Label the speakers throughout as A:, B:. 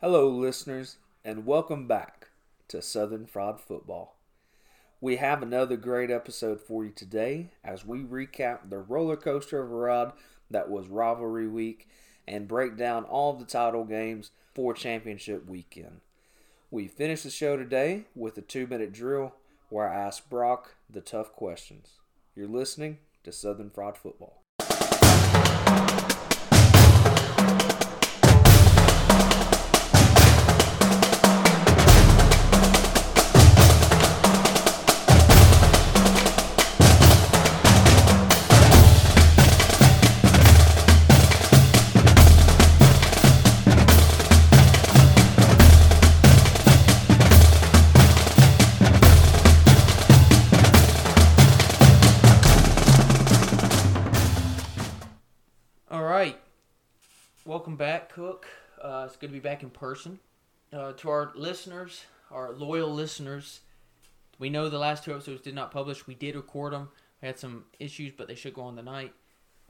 A: Hello, listeners, and welcome back to Southern Fraud Football. We have another great episode for you today as we recap the roller coaster of a ride that was rivalry week and break down all the title games for championship weekend. We finish the show today with a two minute drill where I ask Brock the tough questions. You're listening to Southern Fraud Football.
B: Cook. Uh, it's good to be back in person. Uh, to our listeners, our loyal listeners, we know the last two episodes did not publish. We did record them. We had some issues, but they should go on tonight.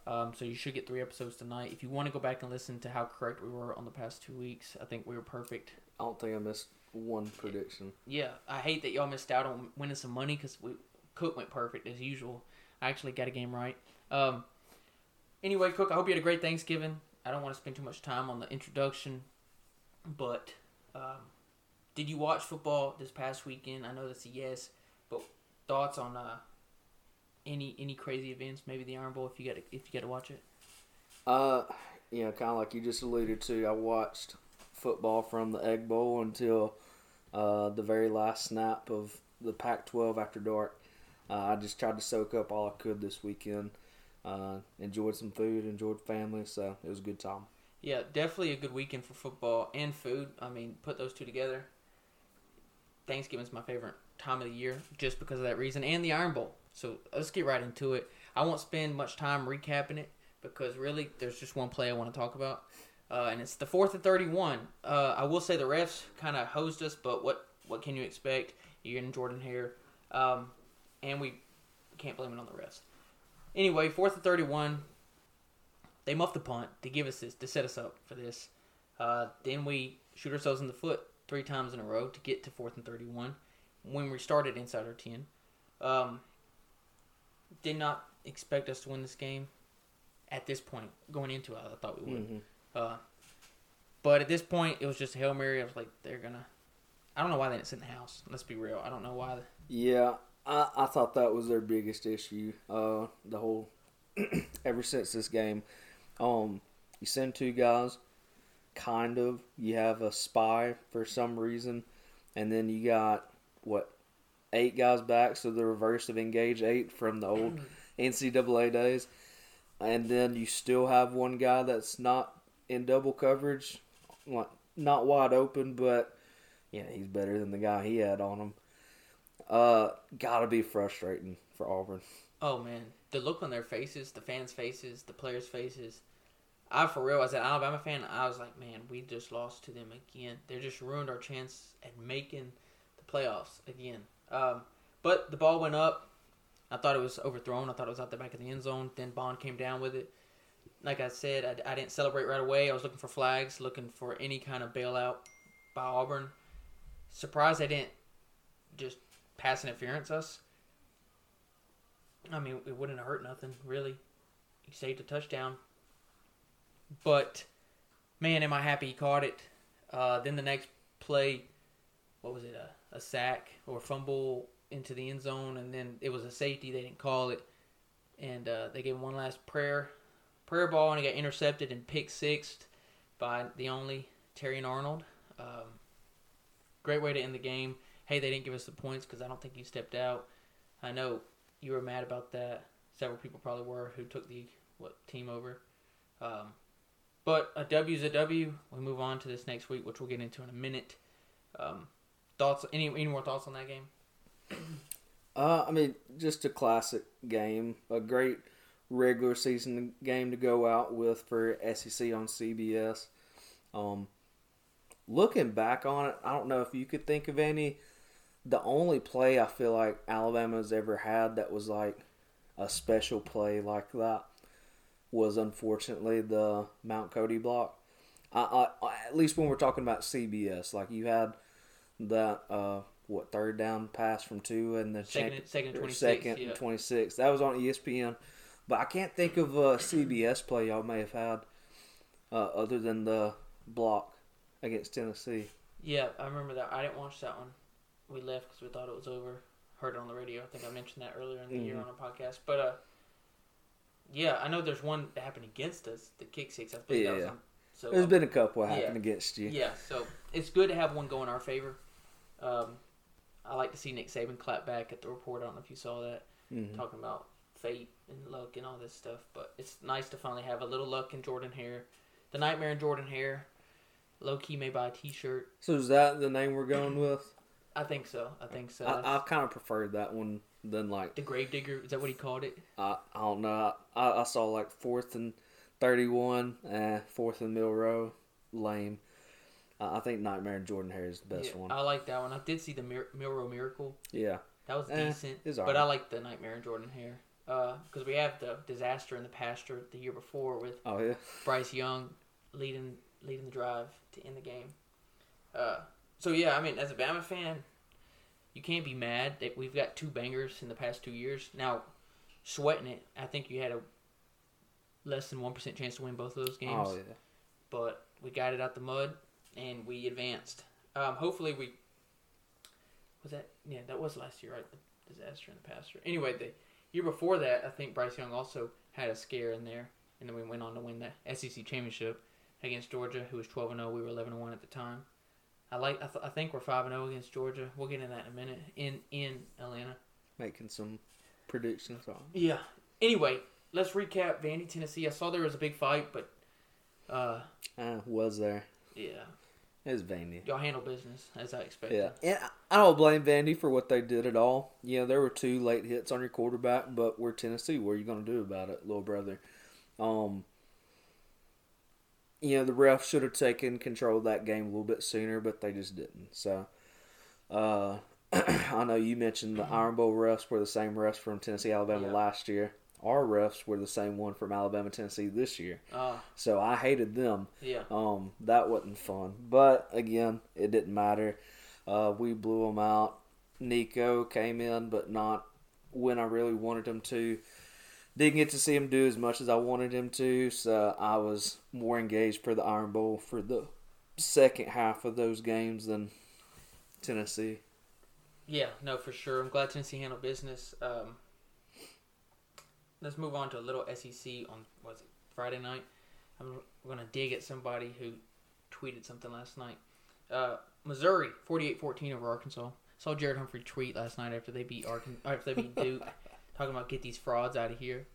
B: Um, so you should get three episodes tonight. If you want to go back and listen to how correct we were on the past two weeks, I think we were perfect.
A: I don't think I missed one prediction.
B: Yeah, I hate that y'all missed out on winning some money because we Cook went perfect as usual. I actually got a game right. Um, anyway, Cook, I hope you had a great Thanksgiving. I don't want to spend too much time on the introduction, but um, did you watch football this past weekend? I know that's a yes, but thoughts on uh, any any crazy events? Maybe the Iron Bowl if you got to, if you got to watch it.
A: Uh, you know, kind of like you just alluded to, I watched football from the Egg Bowl until uh, the very last snap of the Pac-12 after dark. Uh, I just tried to soak up all I could this weekend. Uh, enjoyed some food, enjoyed family, so it was a good time.
B: Yeah, definitely a good weekend for football and food. I mean, put those two together. Thanksgiving's my favorite time of the year just because of that reason and the Iron Bowl. So let's get right into it. I won't spend much time recapping it because really there's just one play I want to talk about, uh, and it's the fourth and thirty-one. Uh, I will say the refs kind of hosed us, but what what can you expect? You're getting Jordan Hare, um, and we can't blame it on the refs. Anyway, fourth and thirty-one. They muffed the punt to give us this to set us up for this. Uh, then we shoot ourselves in the foot three times in a row to get to fourth and thirty-one when we started inside our ten. Um, did not expect us to win this game at this point going into it. I thought we would.
A: Mhm.
B: Uh, but at this point, it was just a hail mary. I was like, they're gonna. I don't know why they didn't sit in the house. Let's be real. I don't know why.
A: Yeah, I, I thought that was their biggest issue. Uh, the whole ever since this game, um, you send two guys, kind of. You have a spy for some reason, and then you got what eight guys back, so the reverse of engage eight from the old NCAA days, and then you still have one guy that's not in double coverage, like not wide open, but yeah, he's better than the guy he had on him. Uh, gotta be frustrating for Auburn.
B: Oh man, the look on their faces, the fans' faces, the players' faces. I for real, as an Alabama fan, I was like, man, we just lost to them again. They just ruined our chance at making the playoffs again. Um, but the ball went up. I thought it was overthrown. I thought it was out the back of the end zone. Then Bond came down with it. Like I said, I, I didn't celebrate right away. I was looking for flags, looking for any kind of bailout by Auburn. Surprised they didn't just pass interference us. I mean, it wouldn't hurt nothing, really. He saved a touchdown. But, man, am I happy he caught it. Uh, then the next play, what was it, a, a sack or fumble into the end zone, and then it was a safety. They didn't call it. And uh, they gave one last prayer. Prayer ball, and he got intercepted and pick sixth by the only Terrion Arnold. Um, great way to end the game. Hey, they didn't give us the points because I don't think you stepped out. I know you were mad about that. Several people probably were who took the what team over. Um, but a W is a W. We move on to this next week, which we'll get into in a minute. Um, thoughts? Any any more thoughts on that game?
A: Uh, I mean, just a classic game, a great regular season game to go out with for SEC on CBS. Um, looking back on it, I don't know if you could think of any. The only play I feel like Alabama's ever had that was like a special play like that was unfortunately the Mount Cody block. I, I, at least when we're talking about CBS, like you had that uh, what third down pass from Tua and the
B: Second,
A: champ-
B: second, and
A: or
B: 26.
A: second
B: yeah.
A: twenty six. That was on ESPN, but I can't think of a CBS play y'all may have had uh, other than the block against Tennessee.
B: Yeah, I remember that. I didn't watch that one. We left because we thought it was over. Heard it on the radio. I think I mentioned that earlier in the year
A: Mhm.
B: on a podcast. But uh, yeah, I know there's one that happened against us, the kick six. I believe that was
A: Yeah.
B: on, so
A: There's
B: uh,
A: been a couple that
B: yeah.
A: happened against you.
B: yeah, so it's good to have one go in our favor. Um, I like to see Nick Saban clap back at the report. I don't know if you saw that
A: Mhm.
B: talking about fate and luck and all this stuff. But it's nice to finally have a little luck in Jordan Hare. The Nightmare in Jordan Hare. Low key may buy a T-shirt.
A: So is that the name we're going with?
B: I think so. I think so.
A: I, I kind of preferred that one than like
B: the Gravedigger is that what he called it?
A: I, I don't know. I, I saw like fourth and thirty-one, eh, fourth and Milroe, lame. Uh, I think Nightmare and Jordan Hare is the best
B: Yeah,
A: one.
B: I like that one. I did see the Mir- Milroe Miracle.
A: yeah,
B: That was
A: Eh,
B: decent.
A: it's
B: but
A: alright.
B: I like the Nightmare and Jordan Hare. Because we have the disaster in the pasture the year before with
A: oh yeah,
B: Bryce Young leading leading the drive to end the game. Uh, so yeah, I mean, as a Bama fan, you can't be mad that we've got two bangers in the past two years. Now, sweating it, I think you had a less than one percent chance to win both of those games,
A: oh yeah.
B: but we got it out the mud and we advanced. Um, hopefully, we was that yeah that was last year, right? The disaster in the pasture. Anyway, the year before that, I think Bryce Young also had a scare in there, and then we went on to win the SEC championship against Georgia, who was twelve and zero. We were eleven and one at the time. I like. I, th- I think we're five and zero against Georgia. We'll get into that in a minute. In in Atlanta.
A: Making some predictions on.
B: Yeah. Anyway, let's recap Vandy, Tennessee. I saw there was a big fight, but uh,
A: was there?
B: yeah,
A: It was Vandy.
B: y'all handle business as I expected.
A: Yeah, and I- don't blame Vandy for what they did at all. Know, there were two late hits on your quarterback, but we're Tennessee. What are you going to do about it, little brother? Um, you know, the refs should have taken control of that game a little bit sooner, but they just didn't. So, uh, I know you mentioned the Iron Bowl refs were the same refs from Tennessee, Alabama
B: Yeah.
A: last year. Our refs were the same one from Alabama, Tennessee this year.
B: Uh,
A: So I hated them.
B: yeah.
A: Um, that wasn't fun. But again, it didn't matter. Uh, we blew them out. Nico came in, but not when I really wanted him to. Didn't get to see him do as much as I wanted him to, so I was more engaged for the Iron Bowl for the second half of those games than Tennessee.
B: Yeah, no, for sure. I'm glad Tennessee handled business. Um, let's move on to a little SEC on was it Friday night. I'm gonna dig at somebody who tweeted something last night. Uh, Missouri 48-14 over Arkansas. Saw Jared Humphrey tweet last night after they beat Arkan- after they beat Duke, talking about get these frauds out of here,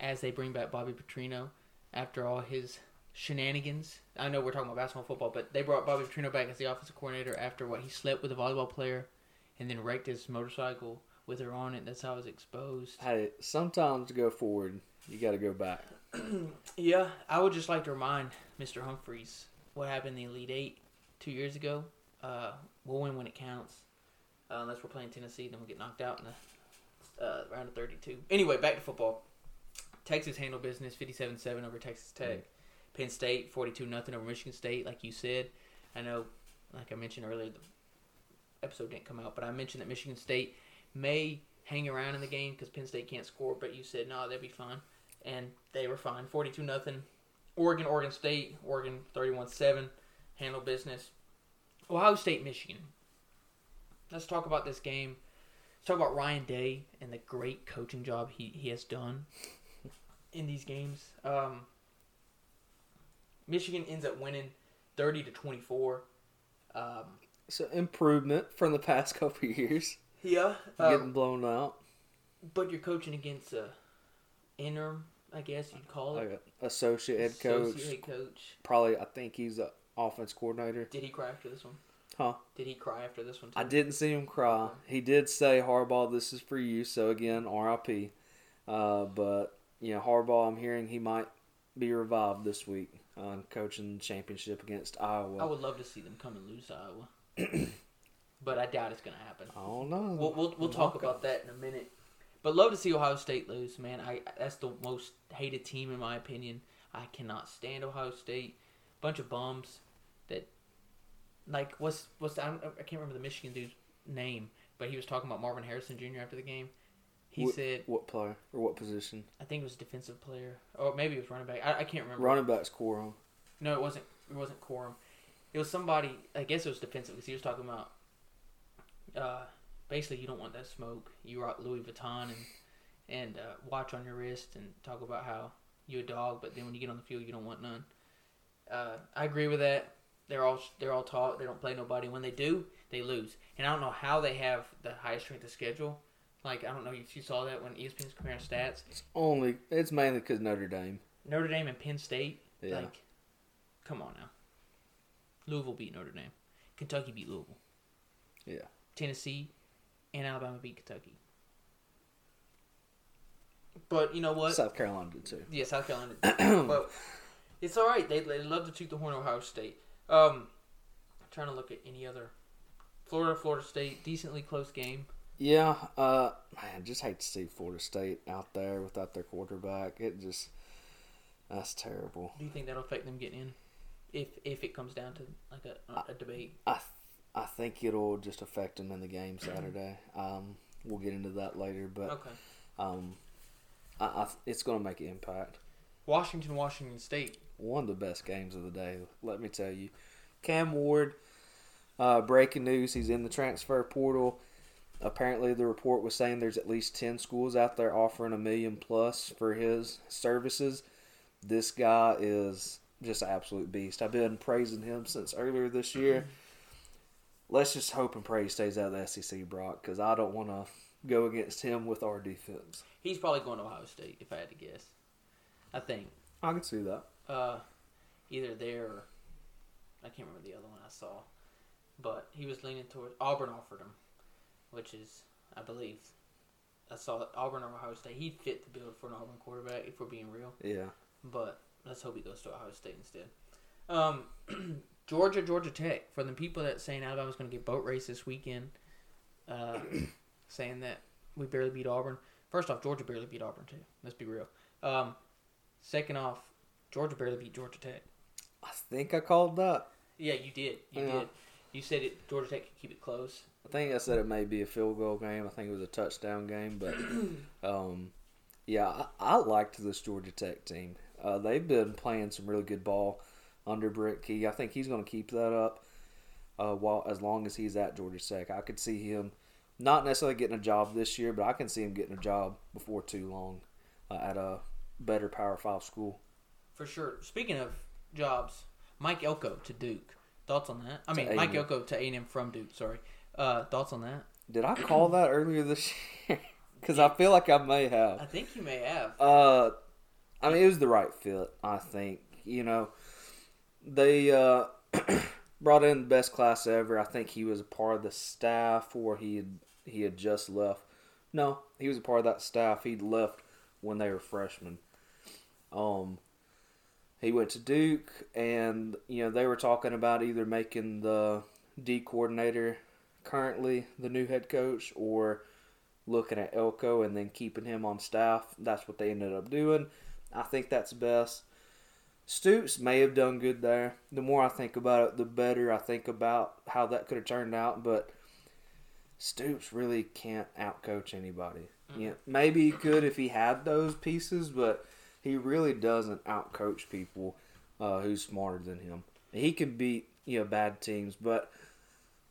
B: as they bring back Bobby Petrino after all his shenanigans. I know we're talking about basketball, and football, but they brought Bobby Petrino back as the offensive coordinator after what he slept with a volleyball player and then wrecked his motorcycle with her on it. That's how it was exposed.
A: Hey, sometimes to go forward, you got to go back.
B: Yeah, I would just like to remind Mr. Humphreys what happened in the Elite Eight two years ago. Uh, we'll win when it counts. Uh, unless we're playing Tennessee, then we'll get knocked out in the uh, round of 32. Anyway, back to football. Texas handled business 57 7 over Texas Tech. Penn State 42 nothing over Michigan State, like you said. I know, like I mentioned earlier, the episode didn't come out, but I mentioned that Michigan State may hang around in the game because Penn State can't score, but you said, no, they'll be fine and they were fine. Forty two nothing. Oregon, Oregon State, Oregon thirty one seven, handle business. Ohio State, Michigan. Let's talk about this game. Talk about Ryan Day and the great coaching job he, he has done in these games. Um, Michigan ends up winning thirty to twenty four. Um,
A: So improvement from the past couple of years,
B: yeah,
A: getting
B: um,
A: blown out.
B: but you're coaching against a interim, I guess you'd call it.
A: Like associate head coach,
B: Associate head coach.
A: probably I think he's a offense coordinator.
B: Did he cry after this one?
A: Huh?
B: Did he cry after this one too?
A: I didn't see him cry. He did say, "Harbaugh, this is for you." So again, R.I.P. Uh, but you know, Harbaugh, I'm hearing he might be revived this week on coaching the championship against Iowa.
B: I would love to see them come and lose to Iowa, but I doubt it's going to happen.
A: I don't know.
B: We'll we'll, we'll talk about that in a minute. But love to see Ohio State lose, man. I that's the most hated team in my opinion. I cannot stand Ohio State. bunch of bums that like what's what's the, I, don't, I can't remember the Michigan dude's name, but he was talking about Marvin Harrison Jr. after the game. He
A: What-
B: said,
A: What player or what position?
B: I think it was defensive player, or maybe it was running back. I, I can't remember.
A: Running backs Corum.
B: No, it wasn't. It wasn't Corum. It was somebody. I guess it was defensive because he was talking about. Uh, basically, you don't want that smoke. You rock Louis Vuitton and and uh, watch on your wrist and talk about how you a dog, but then when you get on the field, you don't want none. Uh, I agree with that. They're all they're all taught. They don't play nobody. When they do, they lose. And I don't know how they have the highest strength of schedule. Like I don't know if you saw that when ESPN's comparing stats.
A: It's only. It's mainly because Notre Dame.
B: Notre Dame and Penn State.
A: Yeah.
B: Like, come on now. Louisville beat Notre Dame. Kentucky beat Louisville.
A: Yeah.
B: Tennessee and Alabama beat Kentucky. But you know what?
A: South Carolina did too.
B: Yeah, South Carolina. but it's all right. They, they love to toot the horn of Ohio State. Um, trying to look at any other. Florida, Florida State, decently close game.
A: Yeah, uh, man, just hate to see Florida State out there without their quarterback. It just that's terrible.
B: Do you think that'll affect them getting in? If if it comes down to like a, a debate.
A: I th- I think it'll just affect them in the game Saturday. Um, we'll get into that later, but
B: Okay.
A: um, I, I it's going to make an impact.
B: Washington, Washington State.
A: One of the best games of the day, let me tell you. Cam Ward, uh, breaking news, he's in the transfer portal. Apparently, the report was saying there's at least 10 schools out there offering a million plus for his services. This guy is just an absolute beast. I've been praising him since earlier this year. Let's just hope and pray he stays out of the SEC, Brock, because I don't want to go against him with our defense.
B: He's probably going to Ohio State if I had to guess. I think
A: I can see that.
B: uh, either there or I can't remember the other one I saw, but he was leaning towards Auburn offered him, which is I believe I saw that Auburn or Ohio State. He'd fit the bill for an Auburn quarterback if we're being real,
A: Yeah.
B: but let's hope he goes to Ohio State instead. Um, Georgia, Georgia Tech. For the people that saying Alabama's going to get boat race this weekend, uh, saying that we barely beat Auburn. First off, Georgia barely beat Auburn too. Let's be real. Um, second off, Georgia barely beat Georgia Tech.
A: I think I called that.
B: Yeah, you did. You
A: Yeah.
B: did. You said it. Georgia Tech could keep it close.
A: I think I said it may be a field goal game. I think it was a touchdown game, but um, yeah, I, I liked this Georgia Tech team. Uh, they've been playing some really good ball under Brent Key. I think he's going to keep that up uh, while as long as he's at Georgia Tech. I could see him not necessarily getting a job this year, but I can see him getting a job before too long uh, at a better Power Five school.
B: For sure. Speaking of jobs, Mike Elko to Duke. Thoughts on that? I mean, Mike. Elko to A&M from Duke. Sorry. Uh, thoughts on that?
A: Did I call that earlier this year? Because I feel like I may have.
B: I think you may have.
A: Uh, I mean, it was the right fit. I think you know they uh, brought in the best class ever. I think he was a part of the staff, or he had he had just left. No, he was a part of that staff. He'd left when they were freshmen. Um, he went to Duke, and you know they were talking about either making the D coordinator currently the new head coach, or looking at Elko and then keeping him on staff. That's what they ended up doing. I think that's best. Stoops may have done good there. The more I think about it, the better I think about how that could have turned out. But Stoops really can't outcoach anybody. Yeah, maybe he could if he had those pieces, but he really doesn't outcoach people uh, who's smarter than him. He can beat you know bad teams, but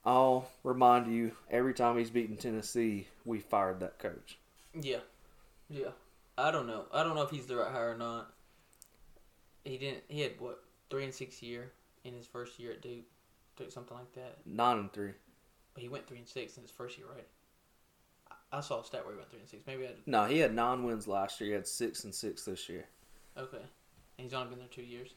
A: I'll remind you every time he's beaten Tennessee, we fired that coach.
B: Yeah, yeah. I don't know. I don't know if he's the right hire or not. He didn't. He had what three and six year in his first year at Duke, Duke something like that.
A: Nine and three.
B: But he went three and six in his first year, right? I- saw a stat where he went three and six. Maybe I.
A: No, he had nine wins last year. He had six and six this year.
B: Okay, and he's only been there two years.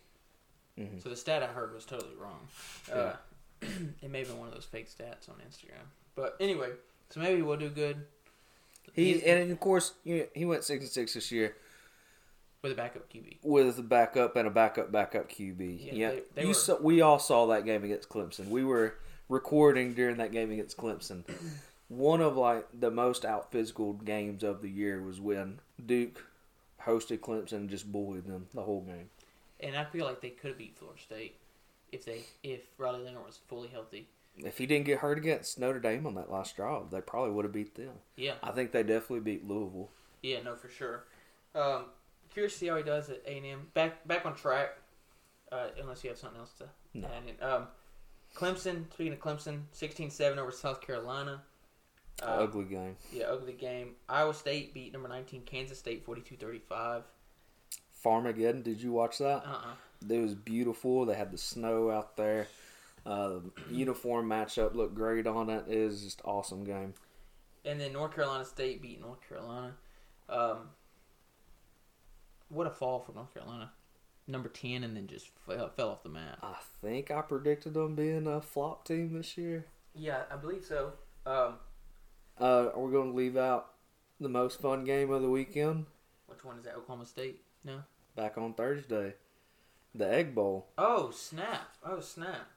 A: Mhm.
B: So the stat I heard was totally wrong. Uh, it may have been one of those fake stats on Instagram. But anyway, so maybe we'll do good.
A: He
B: He's-
A: and of course you know, he went six and six this year
B: with a backup QB.
A: with a backup and a backup backup QB.
B: Yeah,
A: Yeah,
B: they- they were-
A: saw, we all saw that game against Clemson. We were recording during that game against Clemson. One of like the most out physical games of the year was when Duke hosted Clemson and just bullied them the whole game.
B: and I feel like they could have beat Florida State if they if Riley Leonard was fully healthy.
A: If he didn't get hurt against Notre Dame on that last drive, they probably would have beat them.
B: Yeah,
A: I think they definitely beat Louisville.
B: yeah, no, for sure. Um, curious to see how he does at A and M. Back back on track. Uh, unless you have something else to
A: No.
B: add in. Um, Clemson. Speaking of Clemson, 16-7 over South Carolina. Uh,
A: Ugly game.
B: Yeah, ugly game. Iowa State beat number 19 Kansas State 42-35.
A: Farmageddon, did you watch that?
B: Uh-uh.
A: It was beautiful. They had the snow out there. Uh, uniform matchup looked great on it. It was just awesome game.
B: And then North Carolina State beat North Carolina. Um, what a fall for North Carolina. Number 10 and then just fell, fell off the map.
A: I think I predicted them being a flop team this year.
B: Yeah, I believe so. Um,
A: Uh, are we going to leave out the most fun game of the weekend?
B: which one is that? Oklahoma State? No.
A: Back on Thursday, the Egg Bowl.
B: Oh, snap. Oh, snap.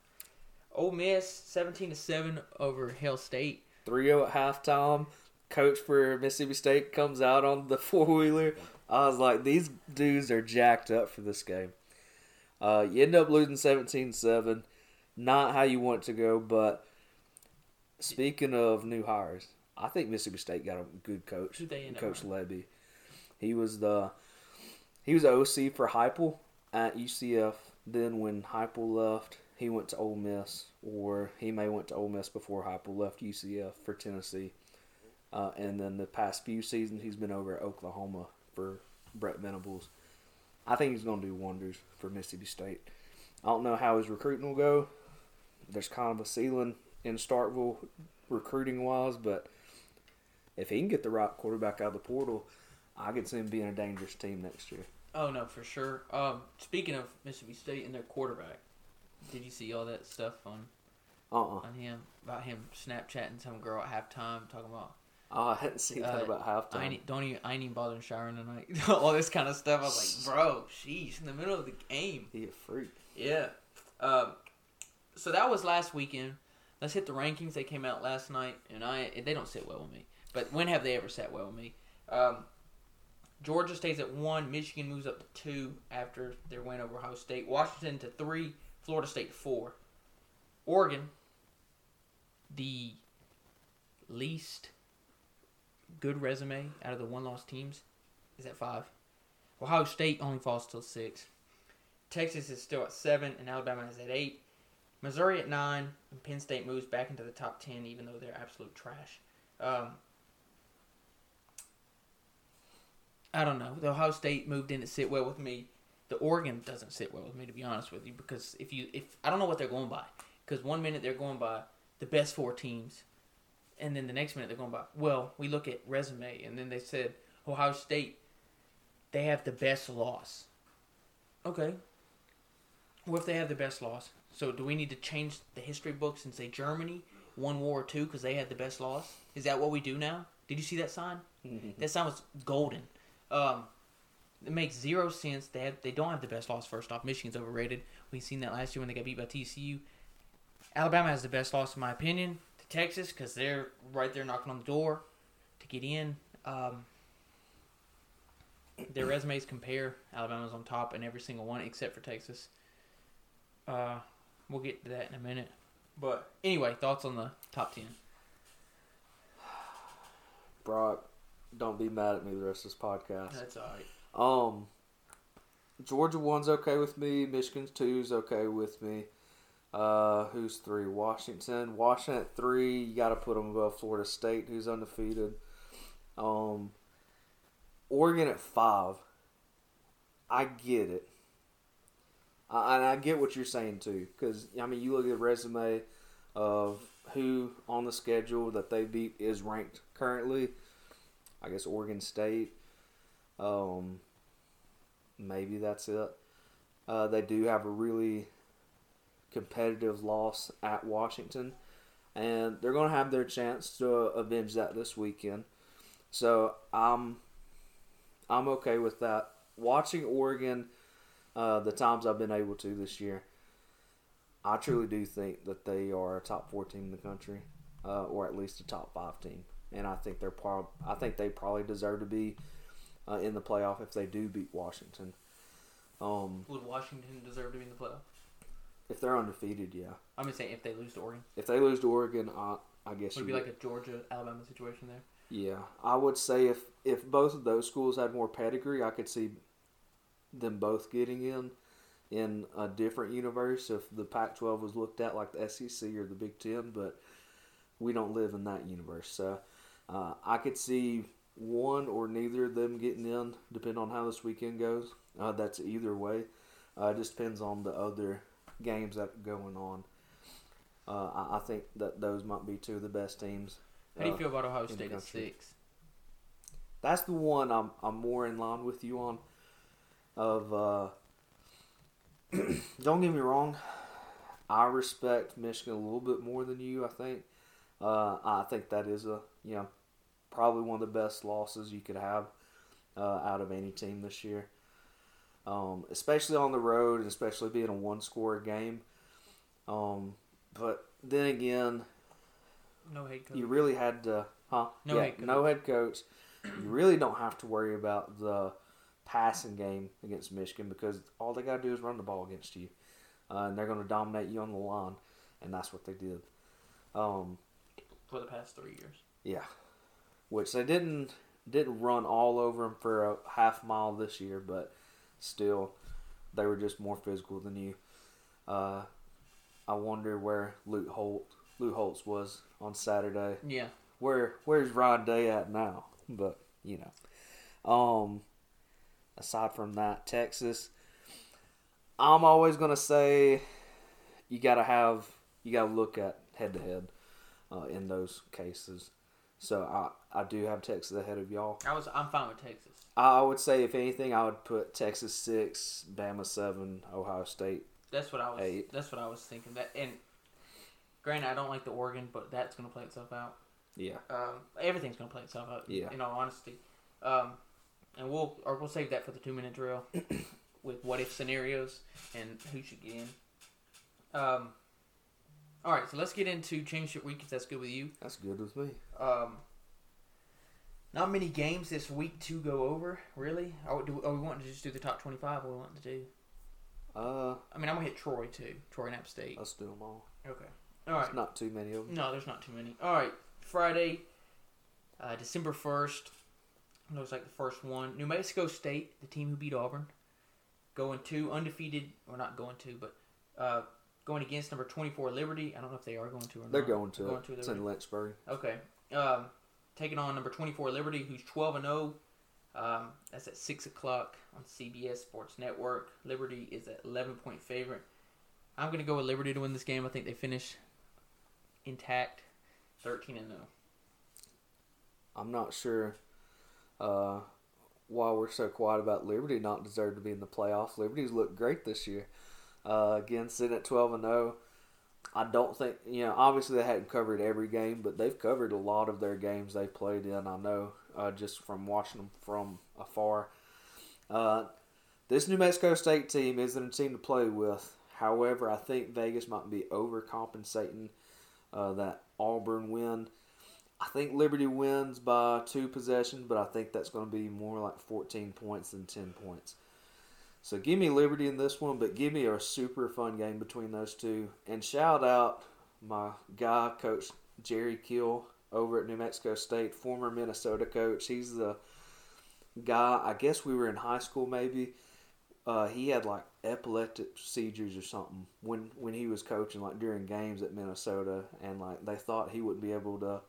B: Ole Miss 17 to 7 over Hail State.
A: 3-0 at halftime. Coach for Mississippi State comes out on the four wheeler. I was like, these dudes are jacked up for this game. Uh, you end up losing 17-7. Not how you want it to go, but speaking of new hires, I think Mississippi State got a good coach.
B: They end up
A: Coach? Lebby. He was the he was OC for Heupel at UCF. Then when Heupel left, he went to Ole Miss, or he may went to Ole Miss before Heupel left UCF for Tennessee. Uh, and then the past few seasons, he's been over at Oklahoma for Brent Venables. I think he's going to do wonders for Mississippi State. I don't know how his recruiting will go. There's kind of a ceiling in Starkville recruiting wise, but if he can get the right quarterback out of the portal, I could see him being a dangerous team next year.
B: Oh, no, for sure. Um, speaking of Mississippi State and their quarterback, did you see all that stuff on,
A: Uh uh
B: on him? About him Snapchatting some girl at halftime talking about
A: Oh, I hadn't seen that
B: Uh,
A: about
B: I
A: halftime.
B: ain't, don't even I ain't even bothering showering tonight. All this kind of stuff. I was like, bro, sheesh, in the middle of the game.
A: He a freak.
B: Yeah. Um, so that was last weekend. Let's hit the rankings. They came out last night, and I they don't sit well with me. But when have they ever sat well with me? Um, Georgia stays at one. Michigan moves up to two after their win over Ohio State. Washington to three. Florida State to four. Oregon, the least good resume out of the one loss teams, is at five. Ohio State only falls till six. Texas is still at seven, and Alabama is at eight. Missouri at nine, and Penn State moves back into the top ten, even though they're absolute trash. Um, I don't know. The Ohio State move didn't sit well with me. The Oregon doesn't sit well with me, to be honest with you, because if you if I don't know what they're going by, because one minute they're going by the best four teams, and then the next minute they're going by well, we look at resume, and then they said Ohio State, they have the best loss. Okay. Well, if they have the best loss? So do we need to change the history books and say Germany won World War II because they had the best loss? Is that what we do now? Did you see that sign? Mm-hmm. That sign was golden. Um, it makes zero sense. They have, they don't have the best loss. First off, Michigan's overrated. We've seen that last year when they got beat by TCU. Alabama has the best loss in my opinion to Texas because they're right there knocking on the door to get in. Um, their resumes compare. Alabama's on top in every single one except for Texas. Uh, we'll get to that in a minute. But anyway, thoughts on the top ten?
A: Brock, don't be mad at me the rest of this podcast.
B: That's all right.
A: Um, Georgia one's okay with me. Michigan's two's okay with me. Uh, who's three? Washington. Washington at three. You got to put them above Florida State, who's undefeated. Um, Oregon at five. I get it. I, and I get what you're saying too, because I mean, you look at the resume of who on the schedule that they beat is ranked currently. I guess Oregon State. Um, maybe that's it. Uh, they do have a really competitive loss at Washington, and they're going to have their chance to avenge that this weekend. So I'm I'm okay with that. Watching Oregon, uh, the times I've been able to this year, I truly do think that they are a top four team in the country, uh, or at least a top five team, and I think they're prob- I think they probably deserve to be uh, in the playoff if they do beat Washington. Um,
B: Would Washington deserve to be in the playoff?
A: if they're undefeated, yeah.
B: I'm gonna say if they lose to Oregon,
A: If they lose to Oregon, I, I guess
B: would it be like a Georgia Alabama situation there?
A: Yeah, I would say if if both of those schools had more pedigree, I could see them both getting in in a different universe if the Pac-12 was looked at like the SEC or the Big Ten, but we don't live in that universe. So uh, I could see one or neither of them getting in, depending on how this weekend goes. Uh, that's either way. Uh, it just depends on the other games that are going on. Uh, I, I think that those might be two of the best teams.
B: How do you
A: uh,
B: feel about Ohio State at six?
A: That's the one I'm I'm more in line with you on. Of uh, don't get me wrong, I respect Michigan a little bit more than you. I think. Uh, I think that is a you know probably one of the best losses you could have uh, out of any team this year. Um, especially on the road, and especially being a one score game. Um, but then again,
B: No head coach.
A: you really had to, huh?
B: No
A: yeah,
B: head coach.
A: no head coach. You really don't have to worry about the passing game against Michigan because all they got to do is run the ball against you, uh, and they're going to dominate you on the line, and that's what they did. Um,
B: for the past three years.
A: Yeah, which they didn't didn't run all over them for a half mile this year, but still, they were just more physical than you. Uh, I wonder where Luke Holt Luke Holtz was on Saturday
B: Yeah.
A: where where's Rod Day at now? But you know, um, aside from that, Texas, I'm always gonna say you gotta have you gotta look at head to head uh, in those cases. So I I do have Texas ahead of y'all.
B: I was. I'm fine with Texas.
A: I would say if anything, I would put Texas six, Bama seven, Ohio State.
B: That's what I was.
A: Eight.
B: That's what I was thinking. That and granted, I don't like the Oregon, but that's gonna play itself out.
A: Yeah,
B: Um, everything's gonna play itself out.
A: Yeah.
B: In all honesty, um, and we'll or we'll save that for the two minute drill with what if scenarios and who should get in. Um. All right, so let's get into championship week if that's good with you.
A: that's good with me.
B: Um, not many games this week to go over, really. Are we, do, are we wanting to just do the top 25? What we want to do?
A: Uh,
B: I mean, I'm going to hit Troy, too. Troy and App State.
A: let's do them all.
B: Okay. All right.
A: There's not too many of them.
B: No, there's not too many. All right. Friday, uh, December 1st. Looks like the first one. New Mexico State, the team who beat Auburn, going to undefeated, or not going to, but uh, going against number 24 Liberty. I don't know if they are going to or
A: They're
B: not.
A: going to
B: Going to
A: it's in Lynchburg.
B: Okay. Um, taking on number 24 Liberty, who's 12 and 0. Um, that's at 6 o'clock on CBS Sports Network. Liberty is at 11 point favorite. I'm going to go with Liberty to win this game. I think they finish intact 13 and oh. 0.
A: I'm not sure uh, why we're so quiet about Liberty not deserve to be in the playoffs. Liberty's looked great this year. Uh, again, sitting at 12 and 0. I don't think, you know, obviously they hadn't covered every game, but they've covered a lot of their games they've played in. I know uh, just from watching them from afar. Uh, this New Mexico State team isn't a team to play with. However, I think Vegas might be overcompensating uh, that Auburn win. I think Liberty wins by two possessions, but I think that's going to be more like 14 points than 10 points. So give me Liberty in this one, but give me a super fun game between those two. And shout out my guy, Coach Jerry Kill over at New Mexico State, former Minnesota coach. He's the guy, I guess we were in high school maybe. Uh, he had like epileptic seizures or something when when he was coaching like during games at Minnesota and like they thought he wouldn't be able to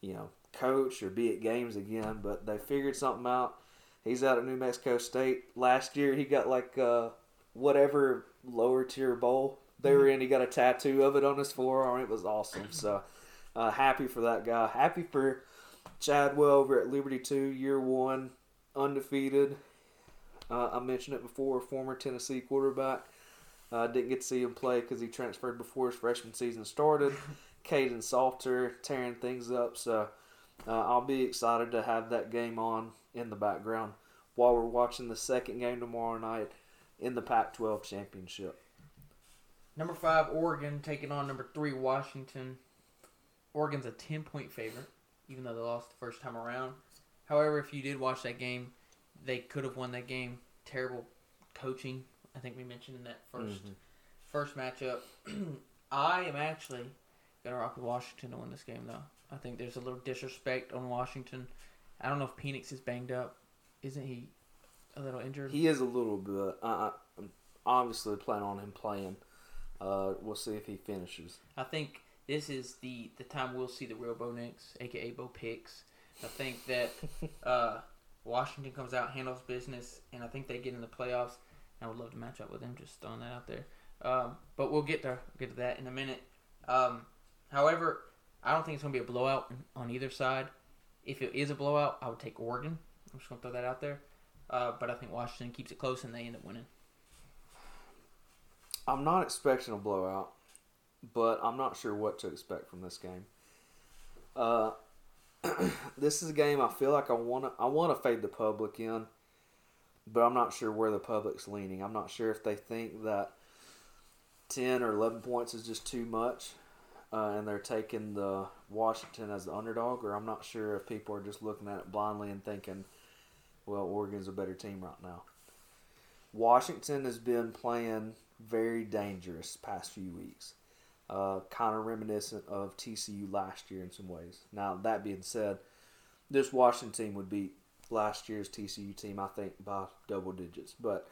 A: you know, coach or be at games again, but they figured something out. He's out of New Mexico State. Last year, he got like uh, whatever lower tier bowl they were in. He got a tattoo of it on his forearm. It was awesome. So uh, happy for that guy. Happy for Chadwell over at Liberty 2, year one, undefeated. Uh, I mentioned it before, former Tennessee quarterback. Uh, didn't get to see him play because he transferred before his freshman season started. Kaidon Salter tearing things up. So uh, I'll be excited to have that game on in the background while we're watching the second game tomorrow night in the Pac 12 championship.
B: Number five, Oregon taking on number three, Washington. Oregon's a 10 point favorite, even though they lost the first time around. However, if you did watch that game, they could have won that game. Terrible coaching. I think we mentioned in that 1st
A: Mhm.
B: first matchup. I am actually gonna rock with Washington to win this game, though. I think there's a little disrespect on Washington. I don't know if Penix is banged up. Isn't he a little injured?
A: He is a little bit. I, I'm obviously plan on him playing. Uh, we'll see if he finishes.
B: I think this is the the time we'll see the real Bo Nix, aka Bo Picks. I think that uh, Washington comes out, handles business, and I think they get in the playoffs. I would love to match up with them. Just throwing that out there. Um, but we'll get to get to that in a minute. Um, however, I don't think it's going to be a blowout on either side. If it is a blowout, I would take Oregon. I'm just going to throw that out there. Uh, but I think Washington keeps it close and they end up winning.
A: I'm not expecting a blowout, but I'm not sure what to expect from this game. Uh, this is a game I feel like I want to I want to fade the public in, but I'm not sure where the public's leaning. I'm not sure if they think that ten or eleven points is just too much, uh, and they're taking the Washington as the underdog, or I'm not sure if people are just looking at it blindly and thinking, well, Oregon's a better team right now. Washington has been playing very dangerous past few weeks. Uh, kind of reminiscent of TCU last year in some ways. Now, that being said, this Washington team would beat last year's TCU team, I think, by double digits. But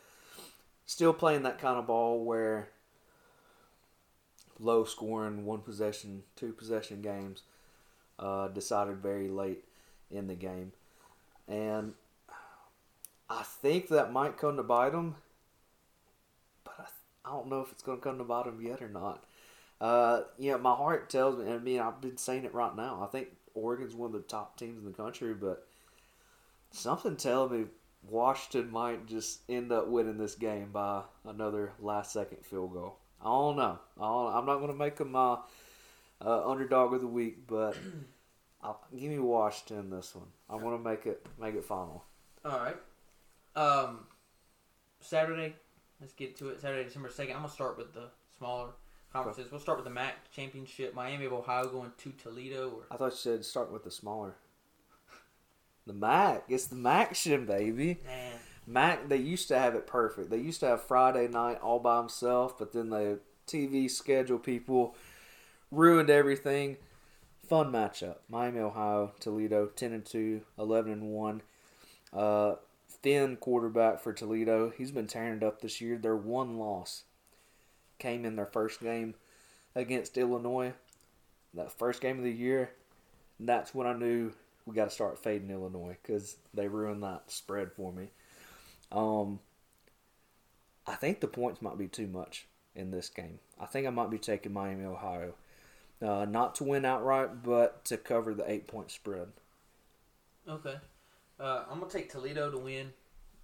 A: still playing that kind of ball where low scoring, one possession, two possession games uh, decided very late in the game. And I think that might come to bite them, but I, I don't know if it's going to come to bite them yet or not. Uh, yeah, my heart tells me. I mean, I've been saying it right now. I think Oregon's one of the top teams in the country, but something tells me Washington might just end up winning this game by another last second field goal. I don't know. I don't, I'm not going to make them my uh, underdog of the week, but I'll, give me Washington in this one. I want to make it make it final.
B: All right. Um, Saturday, let's get to it. Saturday, December 2nd. I'm going to start with the smaller conferences. We'll start with the MAC championship. Miami of Ohio going to Toledo. Or
A: I thought you said start with the smaller. The Mac. It's the Maction, baby.
B: man,
A: Mac, they used to have it perfect. They used to have Friday night all by himself, but then the TV schedule people ruined everything. Fun matchup. Miami, Ohio, Toledo, 10 and 2, 11 and 1. Uh, Finn, quarterback for Toledo, he's been tearing it up this year. Their one loss came in their first game against Illinois. That first game of the year, that's when I knew we got to start fading Illinois because they ruined that spread for me. Um, I think the points might be too much in this game. I think I might be taking Miami, Ohio. Uh, not to win outright, but to cover the eight point spread.
B: okay. Uh, I'm going to take Toledo to win.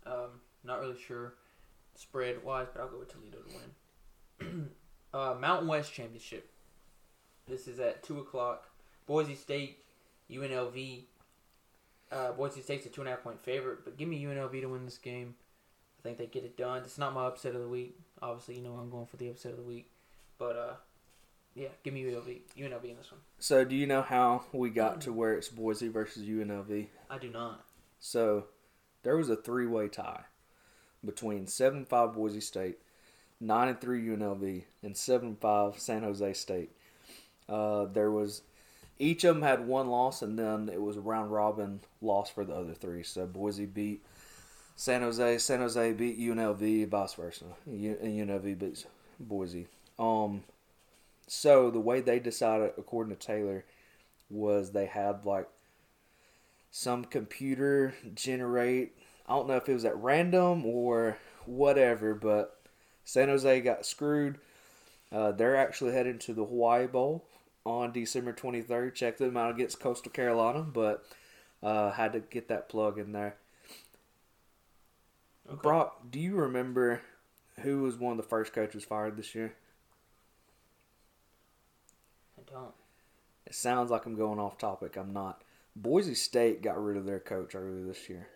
B: Um, not really sure spread wise, but I'll go with Toledo to win. uh, Mountain West Championship. This is at 2 o'clock. Boise State, UNLV. Uh, Boise State's a two and a half point favorite, but give me UNLV to win this game. I think they get it done. It's not my upset of the week. Obviously, you know I'm going for the upset of the week, but uh, yeah, give me UNLV, UNLV in this one.
A: So, do you know how we got to where it's Boise versus UNLV?
B: I do not.
A: So, there was a three way tie between 7 5 Boise State, 9 and 3 UNLV, and 7 5 San Jose State. Uh, there was each of them had one loss, and then it was a round robin loss for the other three. So Boise beat San Jose, San Jose beat UNLV, vice versa. And UNLV beats Boise. Um, so the way they decided, according to Taylor, was they had like some computer generate. I don't know if it was at random or whatever, but San Jose got screwed. Uh, they're actually heading to the Hawaii Bowl on December 23rd. Check them out against Coastal Carolina, but uh, had to get that plug in there.
B: Okay.
A: Brock, do you remember who was one of the first coaches fired this year?
B: I don't.
A: It sounds like I'm going off topic. I'm not. Boise State got rid of their coach earlier this year.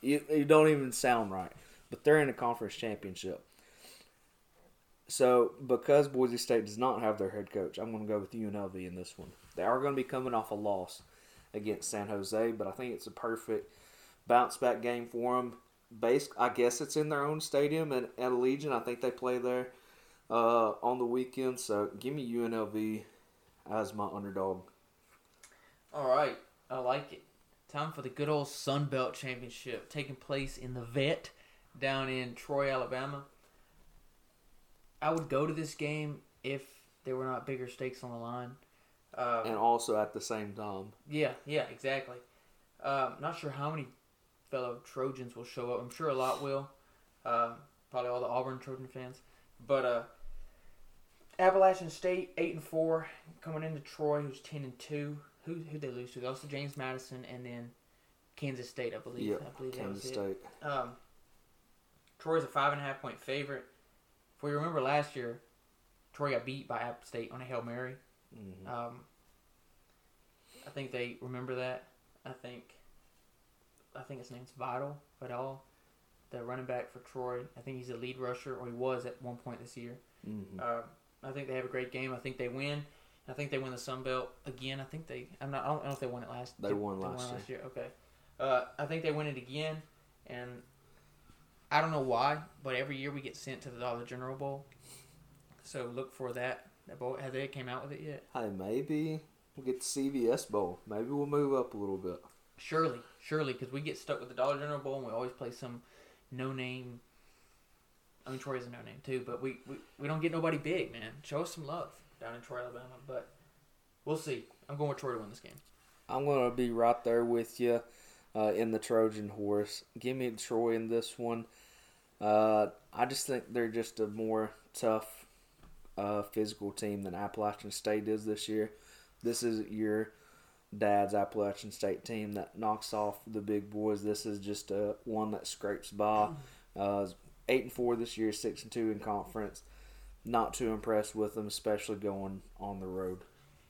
A: You, you don't even sound right, but they're in a conference championship. So, because Boise State does not have their head coach, I'm going to go with UNLV in this one. They are going to be coming off a loss against San Jose, but I think it's a perfect bounce back game for them. base. I guess it's in their own stadium and at Allegiant. I think they play there uh, on the weekend. So give me UNLV as my underdog.
B: All right, I like it. Time for the good old Sun Belt Championship taking place in the Vet down in Troy, Alabama. I would go to this game if there were not bigger stakes on the line. Uh,
A: and also at the same time.
B: Yeah, yeah, exactly. Um, not sure how many fellow Trojans will show up. I'm sure a lot will. Um, probably all the Auburn Trojan fans. But uh, Appalachian State eight and four coming into Troy, who's ten and two. Who who they lose to? They lost to James Madison and then Kansas State, I believe.
A: Yep,
B: I believe that
A: Kansas State.
B: Um, Troy's a five and a half point favorite. If we remember last year, Troy got beat by App State on a hail mary.
A: Mhm.
B: Um, I think they remember that. I think, I think his name's Vital Vidal, the running back for Troy. I think he's a lead rusher, or he was at one point this year.
A: Mhm.
B: Uh, I think they have a great game. I think they win. I think they win the Sun Belt again. I think they. I'm not. I don't know if they won it last.
A: They won last
B: year. Okay. Uh, I think they win it again, and I don't know why, but every year we get sent to the Dollar General Bowl. So look for that. That bowl. Have they came out with it yet?
A: Hey, maybe we'll get the CVS Bowl. Maybe we'll move up a little bit.
B: Surely, surely, because we get stuck with the Dollar General Bowl, and we always play some no name. I mean, Troy is a no name too, but we, we we don't get nobody big, man. Show us some love down in Troy, Alabama. But we'll see. I'm going with Troy to win this game.
A: I'm gonna be right there with you uh, in the Trojan horse. Give me Troy in this one. Uh, I just think they're just a more tough, uh, physical team than Appalachian State is this year. This is your dad's Appalachian State team that knocks off the big boys. This is just a one that scrapes by. Uh, eight and four this year, six and two in conference. Not too impressed with them, especially going on the road.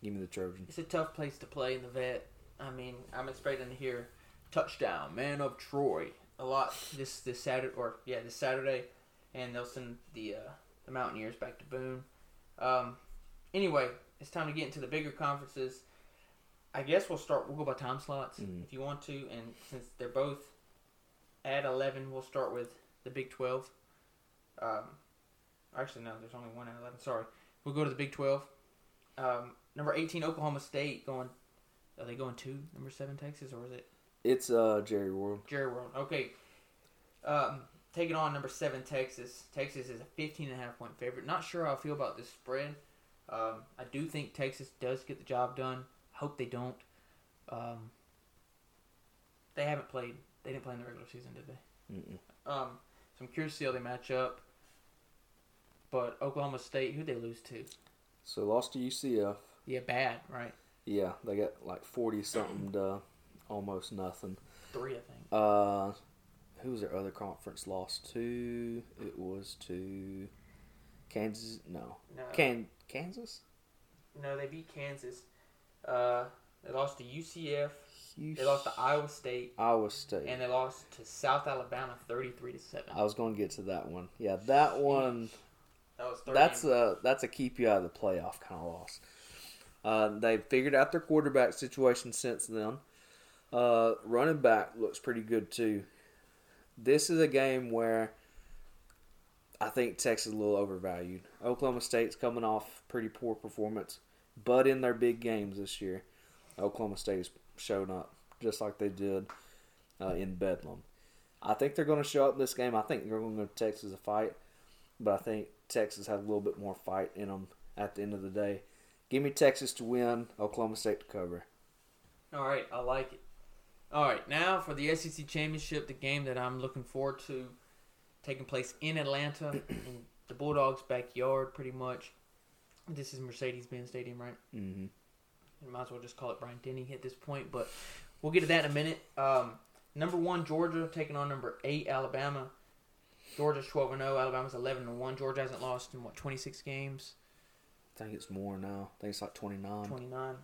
A: Give me the Trojans.
B: It's a tough place to play in the vet. I mean, I'm expecting to hear touchdown, man of Troy a lot this this Saturday or yeah this Saturday, and they'll send the uh, the Mountaineers back to Boone. Um, anyway, it's time to get into the bigger conferences. I guess we'll start. We'll go by time slots
A: Mhm.
B: if you want to, and since they're both at eleven, we'll start with the Big Twelve. Um, actually, no, there's only one at eleven. Sorry, we'll go to the Big Twelve. Um, number eighteen, Oklahoma State going. Are they going to number seven Texas or is it
A: It's uh Jerry World.
B: Jerry World? Okay. Um, taking on number seven Texas. Texas is a 15 and a half point favorite. Not sure how I feel about this spread. Um, I do think Texas does get the job done. Hope they don't. Um, they haven't played. They didn't play in the regular season, did they?
A: Mm-mm.
B: Um, so I'm curious to see how they match up. But Oklahoma State, who they lose to?
A: So lost to UCF.
B: Yeah, bad, right?
A: Yeah, they got like forty something to almost nothing.
B: Three, I think.
A: Uh, who was their other conference lost to? It was to Kansas. No,
B: No,
A: Can Kansas.
B: no, they beat Kansas. Uh, they lost to UCF. They lost to Iowa State,
A: Iowa State.
B: and they lost to South Alabama, thirty-three to seven.
A: I was going to get to that one. Yeah, that one.
B: That was 30
A: That's a that's a keep you out of the playoff kind of loss. Uh, they've figured out their quarterback situation since then. Uh, running back looks pretty good too. This is a game where I think Texas is a little overvalued. Oklahoma State's coming off pretty poor performance, but in their big games this year, Oklahoma State's shown up just like they did uh, in Bedlam. I think they're going to show up in this game. I think they're going to give Texas a fight, but I think Texas has a little bit more fight in them at the end of the day. Give me Texas to win, Oklahoma State to cover.
B: All right, I like it. All right, now for the SEC championship, the game that I'm looking forward to, taking place in Atlanta, in the Bulldogs' backyard, pretty much. This is Mercedes-Benz Stadium, right?
A: Mm-hmm.
B: You might as well just call it Bryant-Denny at this point, but we'll get to that in a minute. Um, number one, Georgia taking on number eight, Alabama. Georgia's 12 and 0, Alabama's 11 and 1. Georgia hasn't lost in what 26 games,
A: I think it's more now. I think it's like 29.
B: 29.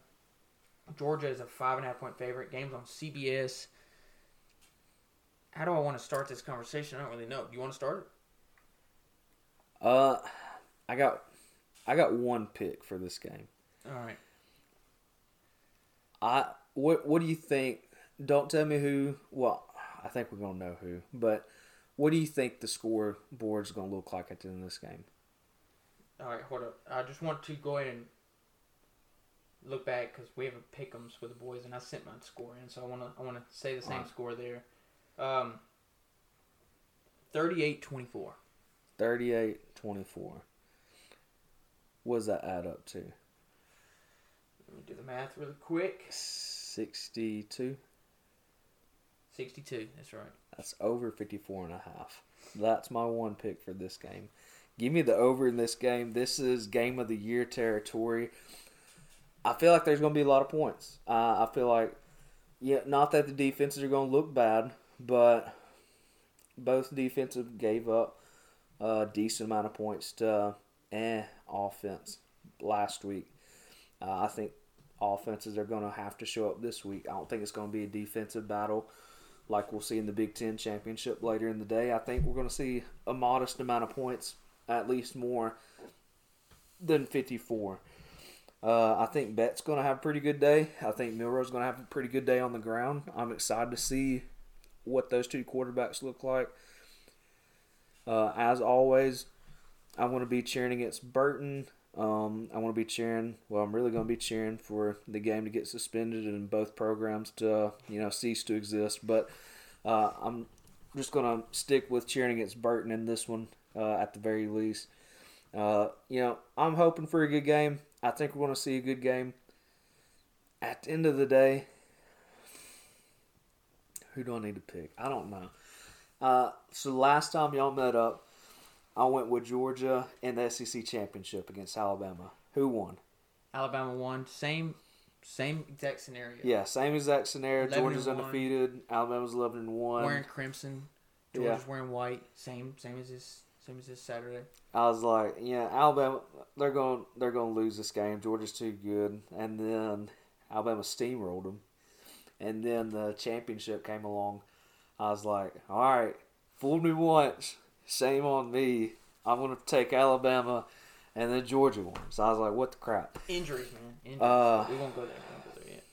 B: Georgia is a five and a half point favorite. Games on CBS. How do I want to start this conversation? I don't really know. Do you want to start it?
A: Uh, I got, I got one pick for this game.
B: All right.
A: I what what do you think? Don't tell me who. Well, I think we're gonna know who, but What do you think the scoreboard's going to look like at the end of this game?
B: All right, hold up. I just want to go ahead and look back because we have a pick'ems with the boys, and I sent my score in, so I want to I want to say the same
A: Alright.
B: score there. Um, 38-24.
A: 38 24. What does that add up to?
B: Let me do the math really quick.
A: 62?
B: 62. That's right.
A: That's over 54 and a half. That's my one pick for this game. Give me the over in this game. This is game of the year territory. I feel like there's going to be a lot of points. Uh, I feel like, yeah, not that the defenses are going to look bad, but both defenses gave up a decent amount of points to eh offense last week. Uh, I think offenses are going to have to show up this week. I don't think it's going to be a defensive battle like we'll see in the Big Ten championship later in the day. I think we're going to see a modest amount of points, at least more than 54. Uh, I think Beck's going to have a pretty good day. I think Milroe's going to have a pretty good day on the ground. I'm excited to see what those two quarterbacks look like. Uh, as always, I'm going to be cheering against Burton. Um, I want to be cheering. Well, I'm really going to be cheering for the game to get suspended and both programs to you know cease to exist. But uh, I'm just going to stick with cheering against Burton in this one uh, at the very least. Uh, you know, I'm hoping for a good game. I think we're going to see a good game. At the end of the day, who do I need to pick? I don't know. Uh, so last time y'all met up, I went with Georgia in the SEC championship against Alabama. Who won?
B: Alabama won. Same same exact scenario.
A: Yeah, same exact scenario. Georgia's undefeated. Alabama's eleven and one.
B: Wearing crimson. Georgia's wearing white. Same same as this same as this Saturday.
A: I was like, yeah, Alabama. They're going. They're going to lose this game. Georgia's too good. And then Alabama steamrolled them. And then the championship came along. I was like, all right, fooled me once. Shame on me. I'm going to take Alabama. And then Georgia won. So I was like, what the crap?
B: Injuries, man. Injuries.
A: Uh,
B: we won't go there. We won't go there yet.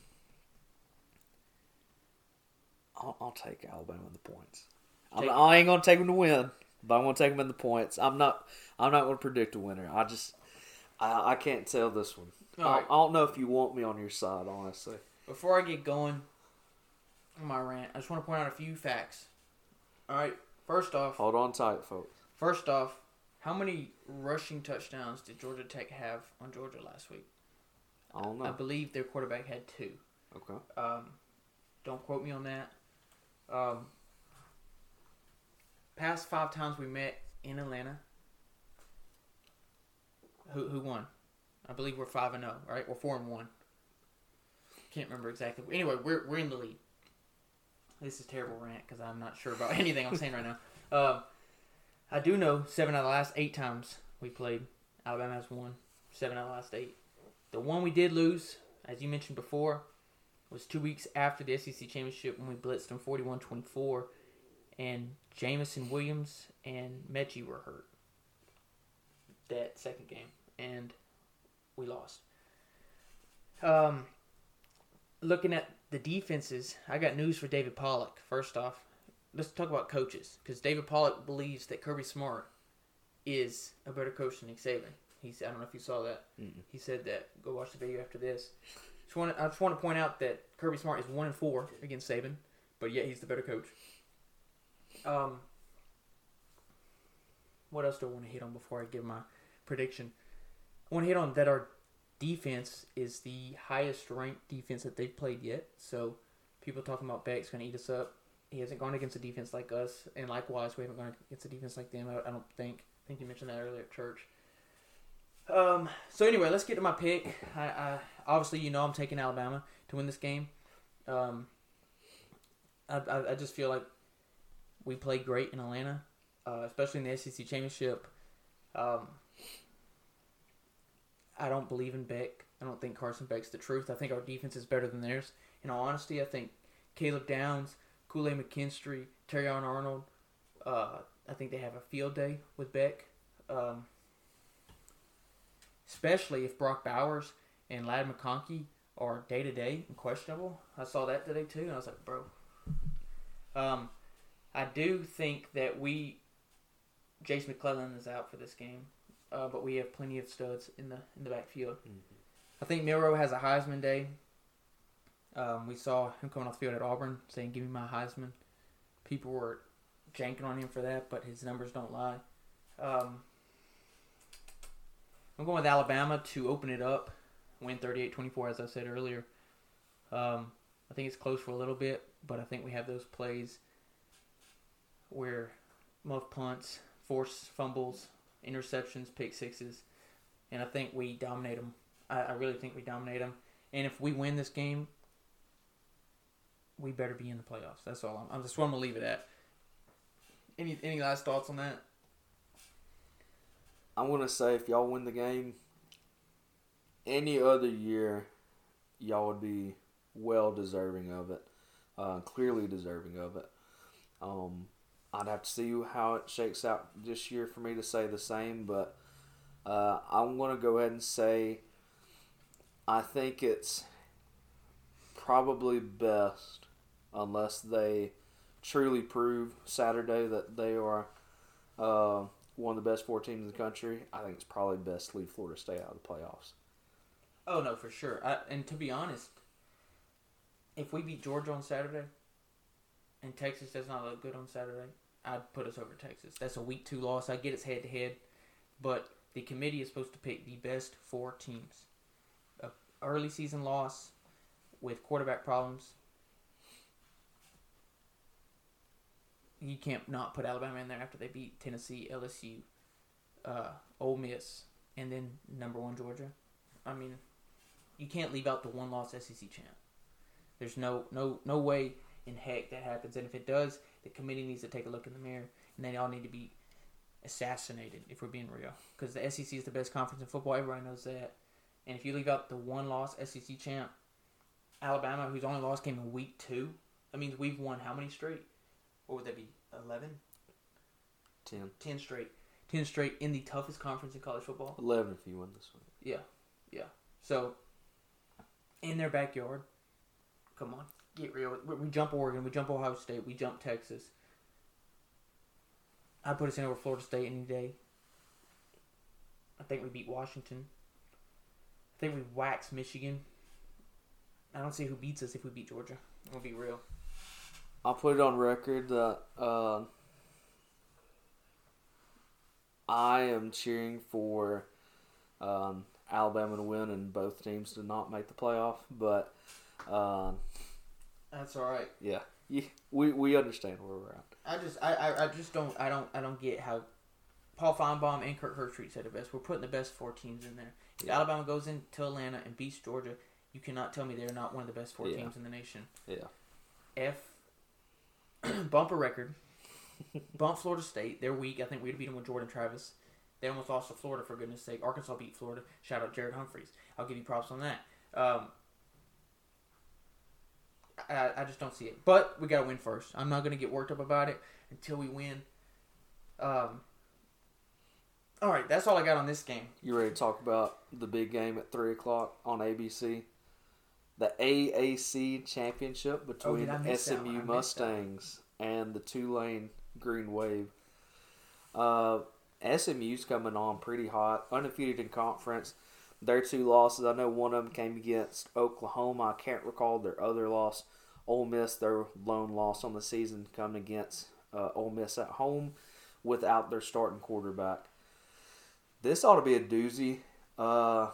A: I'll, I'll take Alabama in the points. I'm,
B: Take-
A: I ain't gonna take them to win, but I'm gonna take them in the points. I'm not. I'm not gonna predict a winner. I just. I, I can't tell this one. I,
B: right.
A: I don't know if you want me on your side, honestly.
B: Before I get going on my rant, I just want to point out a few facts. All right. First off,
A: Hold on tight, folks.
B: first off, how many rushing touchdowns did Georgia Tech have on Georgia last week?
A: I don't know.
B: I believe their quarterback had two.
A: Okay.
B: Um, don't quote me on that. Um, past five times we met in Atlanta. Who who won? I believe we're five and zero. Right, we're four and one. Can't remember exactly. Anyway, we're we're in the lead. This is terrible rant because I'm not sure about anything I'm saying right now. Um, I do know seven out of the last eight times we played, Alabama has won. Seven out of the last eight. The one we did lose, as you mentioned before, was two weeks after the SEC championship when we blitzed them 41-24, and Jameson Williams and Metchie were hurt that second game, and we lost. Um, looking at the defenses, I got news for David Pollack. First off, let's talk about coaches because David Pollack believes that Kirby Smart is a better coach than Nick Saban. He's I don't know if you saw that.
A: Mm-mm.
B: He said that. Go watch the video after this. Just want I just want to point out that Kirby Smart is one and four against Saban, but yet he's the better coach. Um, what else do I want to hit on before I give my prediction? I want to hit on that our defense is the highest ranked defense that they've played yet. So people talking about Beck's going to eat us up. He hasn't gone against a defense like us, and likewise, we haven't gone against a defense like them. I, I don't think. I think you mentioned that earlier at church. Um. So anyway, let's get to my pick. I, I obviously you know I'm taking Alabama to win this game. Um. I, I, I just feel like we played great in Atlanta, uh, especially in the SEC championship. Um. I don't believe in Beck. I don't think Carson Beck's the truth. I think our defense is better than theirs. In all honesty, I think Caleb Downs, Kool Aid McKinstry, Terrion Arnold. Uh, I think they have a field day with Beck. Um, especially if Brock Bowers and Ladd McConkey are day to day and questionable. I saw that today too, and I was like, bro. Um, I do think that we, Jase McClellan is out for this game, uh, but we have plenty of studs in the in the backfield. I think Milroe has a Heisman day. Um, we saw him coming off the field at Auburn saying, "Give me my Heisman." People were janking on him for that, but his numbers don't lie. Um, I'm going with Alabama to open it up, win 38-24, as I said earlier. Um, I think it's close for a little bit, but I think we have those plays where muff punts, force fumbles, interceptions, pick sixes, and I think we dominate them. I, I really think we dominate them. And if we win this game, we better be in the playoffs. That's all. I'm, I'm just gonna leave it at. Any any last thoughts on that?
A: I'm gonna say if y'all win the game, any other year, y'all would be well deserving of it, uh, clearly deserving of it. Um, I'd have to see how it shakes out this year for me to say the same, but uh, I'm gonna go ahead and say I think it's probably best unless they truly prove Saturday that they are uh, one of the best four teams in the country. I think it's probably best to leave Florida State out of the playoffs.
B: Oh no, for sure. I, and to be honest, if we beat Georgia on Saturday, and Texas does not look good on Saturday, I'd put us over Texas. That's a week two loss. I get it's head to head, but the committee is supposed to pick the best four teams. A early season loss with quarterback problems. You can't not put Alabama in there after they beat Tennessee, LSU, uh, Ole Miss, and then number one Georgia. I mean, you can't leave out the one loss SEC champ. There's no no no way in heck that happens. And if it does, the committee needs to take a look in the mirror, and they all need to be assassinated if we're being real. Because the SEC is the best conference in football. Everybody knows that. And if you leave out the one loss SEC champ, Alabama, whose only loss came in week two, that means we've won how many straight? What would that be? 11?
A: Ten.
B: 10 straight. 10 straight in the toughest conference in college football.
A: Eleven if you win this one.
B: Yeah, yeah. So, in their backyard, come on, get real. We, jump Oregon, we jump Ohio State, we jump Texas. I put us in over Florida State any day. I think we beat Washington. I think we wax Michigan. I don't see who beats us if we beat Georgia. I'm gonna be real.
A: I'll put it on record that uh, I am cheering for um, Alabama to win and both teams to not make the playoff. But uh,
B: That's all right.
A: yeah, yeah, we we understand where we're at.
B: I just I, I, I just don't I don't I don't get how Paul Finebaum and Kirk Herbstreit said it best. We're putting the best four teams in there. If
A: Yeah.
B: Alabama goes into Atlanta and beats Georgia, you cannot tell me they're not one of the best four
A: Yeah.
B: teams in the nation.
A: Yeah.
B: F bump a record. Bump Florida State. They're weak. I think we'd beat them with Jordan Travis. They almost lost to Florida for goodness sake. Arkansas beat Florida. Shout out Jared Humphreys. I'll give you props on that. Um, I, I just don't see it. But we got to win first. I'm not going to get worked up about it until we win. Um, all right, that's all I got on this game.
A: You ready to talk about the big game at three o'clock on ABC? The AAC championship between
B: did I miss that one? I
A: SMU
B: missed that one.
A: Mustangs and the Tulane Green Wave. Uh, SMU's coming on pretty hot, undefeated in conference. Their two losses, I know one of them came against Oklahoma. I can't recall their other loss. Ole Miss, their lone loss on the season, coming against uh, Ole Miss at home without their starting quarterback. This ought to be a doozy. Uh,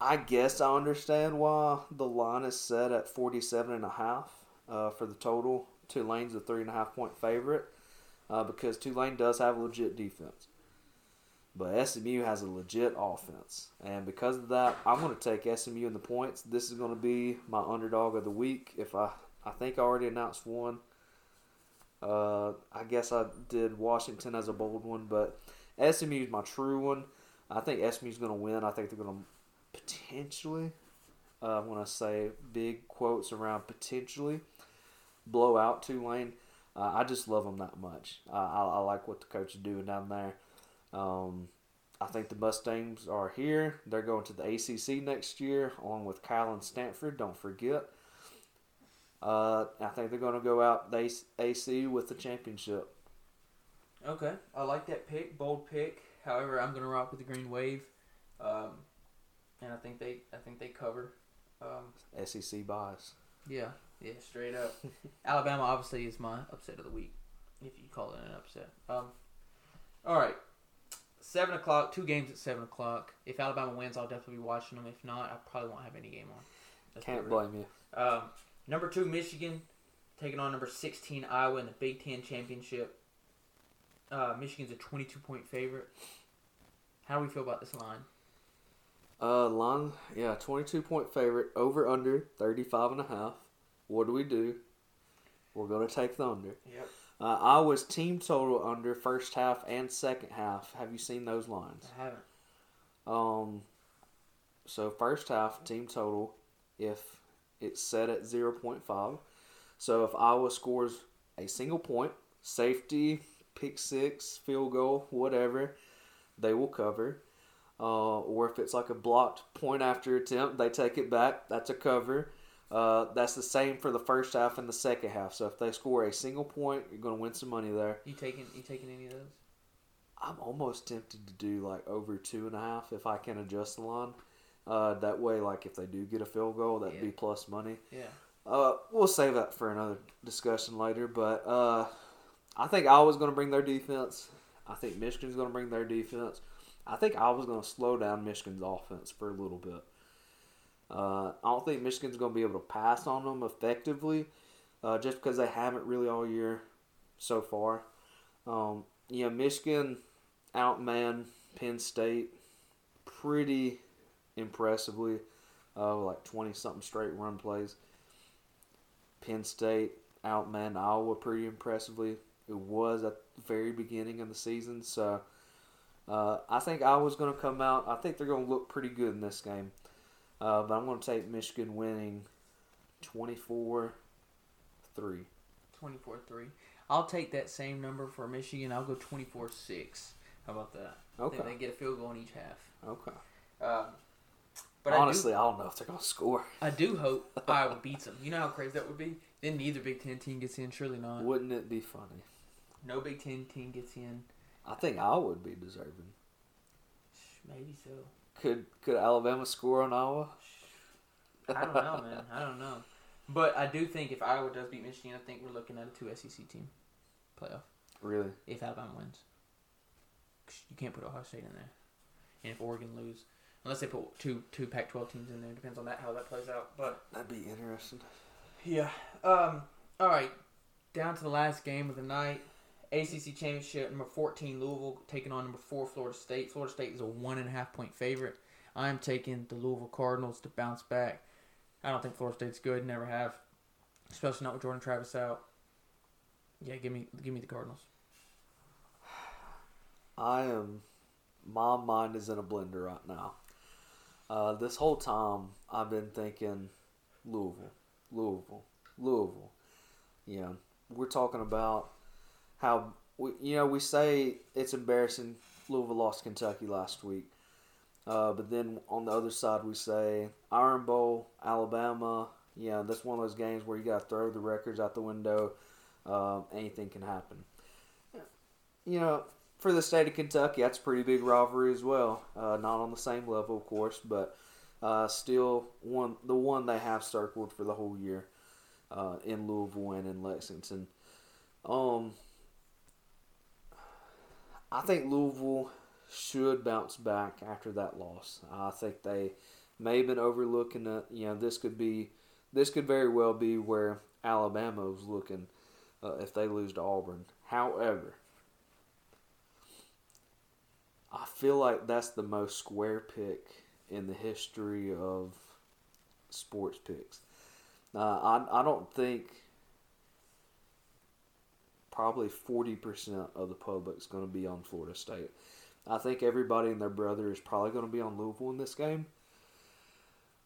A: I guess I understand why the line is set at 47 and a half uh, for the total. Tulane's a three and a half point favorite uh, because Tulane does have a legit defense. But SMU has a legit offense. And because of that, I'm going to take SMU in the points. This is going to be my underdog of the week. If I, I think I already announced one. Uh, I guess I did Washington as a bold one, but SMU is my true one. I think SMU is going to win. I think they're going to potentially, uh, when I say big quotes around potentially, blow out Tulane. Uh, I just love them that much. I, I like what the coach is doing down there. Um, I think the Mustangs are here. They're going to the ACC next year, along with Cal and Stanford. Don't forget. Uh, I think they're going to go out the AC with the championship.
B: Okay, I like that pick, bold pick. However, I'm going to rock with the Green Wave, um, and I think they, I think they cover. Um,
A: SEC bias.
B: yeah, yeah, straight up. Alabama obviously is my upset of the week, if you call it an upset. Um, all right, seven o'clock. Two games at seven o'clock. If Alabama wins, I'll definitely be watching them. If not, I probably won't have any game on. Let's
A: Can't
B: real.
A: blame you.
B: Um, number two, Michigan, taking on number 16, Iowa in the Big Ten Championship. Uh, Michigan's a 22 point favorite. How do we feel about this line?
A: Uh, line, yeah, 22 point favorite, over under 35 and a half. What do we do? We're going to take the under.
B: Yep.
A: Uh, Iowa's team total under first half and second half. Have you seen those lines?
B: I haven't.
A: Um, so first half team total, if it's set at zero point five, so if Iowa scores a single point, safety, pick six, field goal, whatever, they will cover. Uh, or if it's like a blocked point after attempt, they take it back. That's a cover. Uh, that's the same for the first half and the second half. So if they score a single point, you're going to win some money there.
B: You taking you taking any of those?
A: I'm almost tempted to do like over two and a half if I can adjust the line. Uh, that way, like if they do get a field goal, that'd
B: Yeah.
A: be plus money.
B: Yeah.
A: Uh, we'll save that for another discussion later. But uh, I think Iowa's going to bring their defense. I think Michigan's going to bring their defense. I think Iowa's going to slow down Michigan's offense for a little bit. Uh, I don't think Michigan's going to be able to pass on them effectively, uh, just because they haven't really all year so far. Um, Michigan outman Penn State pretty impressively, uh, like twenty something straight run plays. Penn State outman Iowa pretty impressively. It was at the very beginning of the season, so uh, I think Iowa's going to come out. I think they're going to look pretty good in this game, uh, but I'm going to take Michigan winning 24 3.
B: 24 3. I'll take that same number for Michigan. I'll go 24 6. How about that? I
A: Okay.
B: they get a field goal in each half.
A: Okay.
B: Um, but
A: Honestly, I, don't know if they're going to score.
B: I do, hope I do hope Iowa beats them. You know how crazy that would be? Then neither Big Ten team gets in. Surely not.
A: Wouldn't it be funny?
B: No Big Ten team gets in.
A: I think I would be deserving.
B: Maybe so.
A: Could could Alabama score on Iowa?
B: I don't know, man. I don't know. But I do think if Iowa does beat Michigan, I think we're looking at a two SEC team playoff
A: Really?
B: if Alabama wins, You can't put Ohio State in there, and if Oregon lose, unless they put two two Pac-12 teams in there, depends on that how that plays out. But
A: That'd be interesting.
B: yeah. Um. All right. Down to the last game of the night. ACC Championship, number 14, Louisville taking on number 4, Florida State. Florida State is a one and a half point favorite. I'm taking the Louisville Cardinals to bounce back. I don't think Florida State's good, never have, especially not with Jordan Travis out. Yeah, give me give me the Cardinals.
A: I am. My mind is in a blender right now. Uh, this whole time, I've been thinking Louisville, Louisville, Louisville. Yeah, we're talking about how we, you know, we say it's embarrassing. Louisville lost Kentucky last week, uh, but then on the other side, we say Iron Bowl, Alabama. Yeah, that's one of those games where you got to throw the records out the window. Uh, anything can happen. You know, for the state of Kentucky, that's a pretty big rivalry as well. Uh, not on the same level, of course, but uh, still one the one they have circled for the whole year uh, in Louisville and in Lexington. Um, I think Louisville should bounce back after that loss. I think they may have been overlooking it. You know, this could be this could very well be where Alabama was looking uh, if they lose to Auburn. However, I feel like that's the most square pick in the history of sports picks. Uh, I I don't think probably forty percent of the public is going to be on Florida State. I think everybody and their brother is probably going to be on Louisville in this game.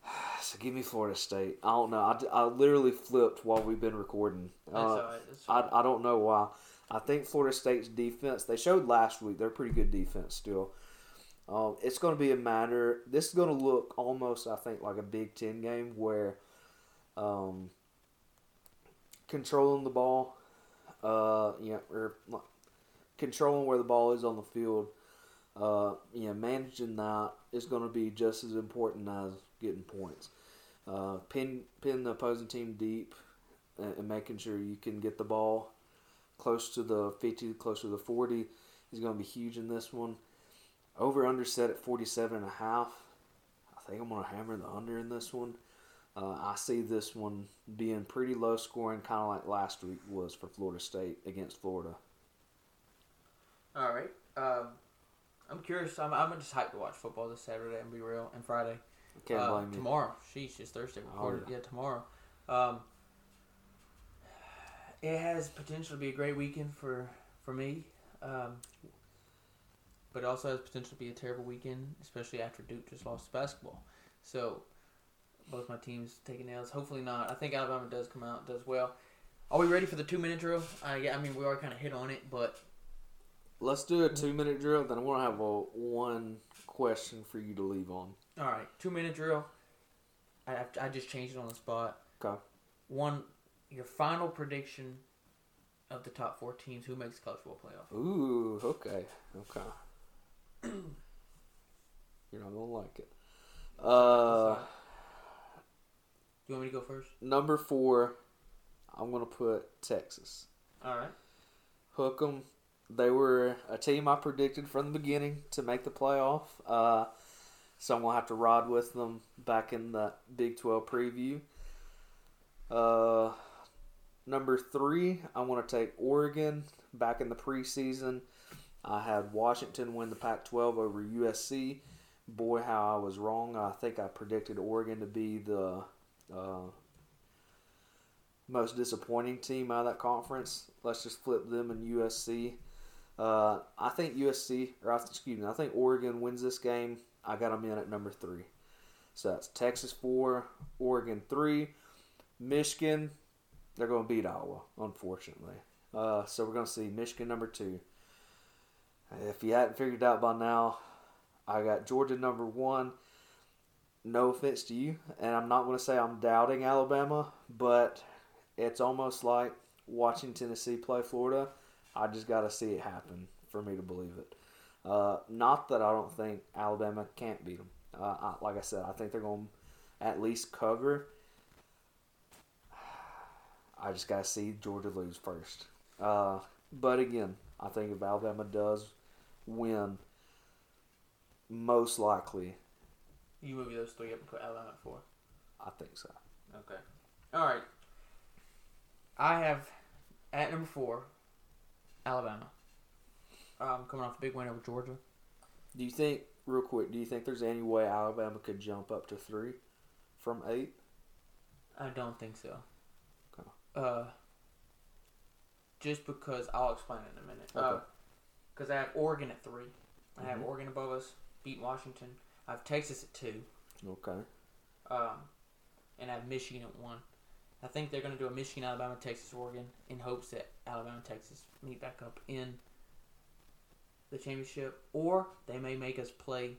A: So give me Florida State. I don't know. I, I literally flipped while we've been recording.
B: That's
A: Uh,
B: all right.
A: I. I don't know why. I think Florida State's defense, they showed last week, they're pretty good defense still. Um, it's going to be a matter, this is going to look almost, I think, like a Big Ten game where um, controlling the ball, uh, yeah, or controlling where the ball is on the field, uh, yeah, managing that is going to be just as important as getting points. Uh, pin pin the opposing team deep and, and making sure you can get the ball close to the 50, close to the 40 is going to be huge in this one. Over under set at 47 and a half. I think I'm going to hammer the under in this one. Uh, I see this one being pretty low scoring, kind of like last week was for Florida State against Florida.
B: All right. Um, I'm curious. I'm, I'm just hyped to watch football this Saturday and be real, and Friday.
A: Can't
B: Uh,
A: blame you.
B: tomorrow. Sheesh, it's Thursday.
A: Oh,
B: Recorded.
A: yeah.
B: yeah. tomorrow. Um, it has potential to be a great weekend for for me, um, but it also has potential to be a terrible weekend, especially after Duke just lost basketball. So both my teams taking nails. Hopefully not. I think Alabama does come out does well. Are we ready for the two minute drill? Uh, yeah, I mean we already kind of hit on it, but
A: Let's do a two minute drill. Then I want to have a one question for you to leave on.
B: all right, two minute drill. I I just changed it on the spot.
A: Okay.
B: One, your final prediction of the top four teams who makes college football playoff.
A: Ooh, okay, okay. You're not gonna like it. Uh,
B: you want me to go first?
A: number four, I'm gonna put Texas.
B: All right.
A: Hook 'em. They were a team I predicted from the beginning to make the playoff. Uh, so I'm gonna have to ride with them back in the Big 12 preview. Uh, number three, I want to take Oregon back in the preseason. I had Washington win the Pac-12 over USC. Boy, how I was wrong. I think I predicted Oregon to be the uh, most disappointing team out of that conference. Let's just flip them and USC. Uh, I think USC, or excuse me, I think Oregon wins this game. I got them in at number three. So that's Texas four, Oregon three, Michigan. They're going to beat Iowa, unfortunately. Uh, so we're going to see Michigan number two. If you hadn't figured it out by now, I got Georgia number one. No offense to you, and I'm not going to say I'm doubting Alabama, but it's almost like watching Tennessee play Florida. I just got to see it happen for me to believe it. Uh, not that I don't think Alabama can't beat them. Uh, I, like I said, I think they're going to at least cover. I just got to see Georgia lose first. Uh, but again, I think if Alabama does win, most likely,
B: You move those three up and put Alabama at four.
A: I think so.
B: Okay. All right. I have at number four, Alabama. Um, coming off a big win over Georgia.
A: Do you think, real quick, do you think there's any way Alabama could jump up to three from eight?
B: I don't think so.
A: Okay.
B: Uh, just because I'll explain it in a minute.
A: Okay.
B: Because I have Oregon at 3 I have
A: Mhm.
B: Oregon above us, beat Washington. I have Texas at two,
A: Okay.
B: um, and I have Michigan at one. I think they're going to do a Michigan, Alabama, Texas, Oregon in hopes that Alabama, Texas meet back up in the championship, or they may make us play.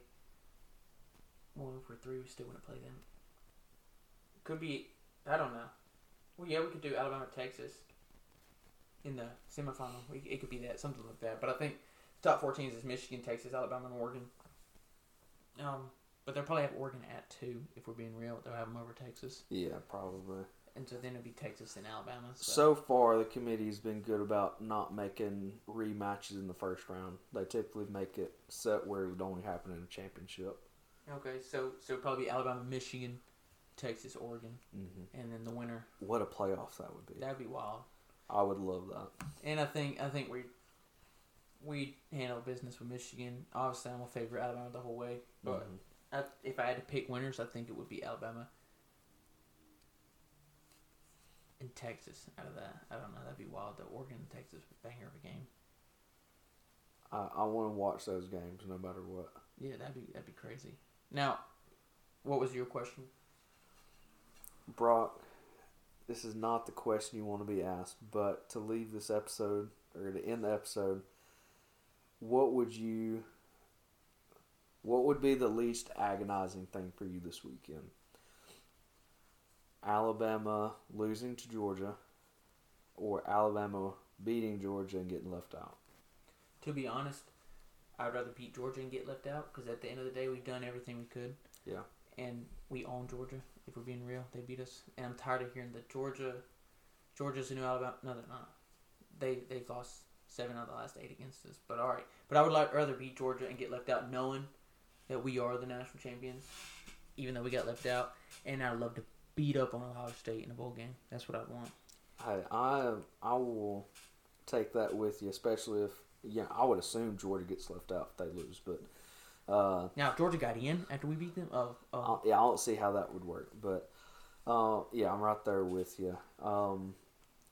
B: Well, if we're three, we still want to play them. Could be, I don't know. Well, yeah, we could do Alabama, Texas in the semifinal. We, it could be that, something like that. But I think top four teams is Michigan, Texas, Alabama, and Oregon. Um, but they'll probably have Oregon at two if we're being real. They'll have them over Texas,
A: Yeah, probably.
B: and so then it'll be Texas and Alabama. So,
A: So far, the committee's been good about not making rematches in the first round. They typically make it set where it would only happen in a championship.
B: okay, so so probably Alabama, Michigan, Texas, Oregon,
A: hmm
B: and then the winner.
A: What a playoff that would be.
B: That'd be wild.
A: I would love that.
B: And I think I think we we handle business with Michigan. Obviously, I'm a favorite Alabama the whole way. But
A: Mhm.
B: I, if I had to pick winners, I think it would be Alabama and Texas. Out of that, I don't know. That'd be wild. The Oregon and Texas banger of a game.
A: I, I want to watch those games no matter what.
B: Yeah, that'd be that'd be crazy. Now, what was your question?
A: Brock, this is not the question you want to be asked, but to leave this episode or to end the episode, what would you what would be the least agonizing thing for you this weekend? Alabama losing to Georgia or Alabama beating Georgia and getting left out.
B: To be honest, I'd rather beat Georgia and get left out because at the end of the day, we've done everything we could.
A: Yeah.
B: And we own Georgia. If we're being real, they beat us, and I'm tired of hearing that Georgia, Georgia's the new Alabama. No, they're not. They they've lost seven out of the last eight against us. But all right. But I would like rather beat Georgia and get left out, knowing that we are the national champions, even though we got left out. And I'd love to beat up on Ohio State in a bowl game. That's what I want.
A: I I I will take that with you, especially if yeah, I would assume Georgia gets left out if they lose, but uh,
B: Now, if Georgia got in after we beat them, oh, oh.
A: I, yeah, I don't see how that would work, but uh, yeah, I'm right there with you. Um,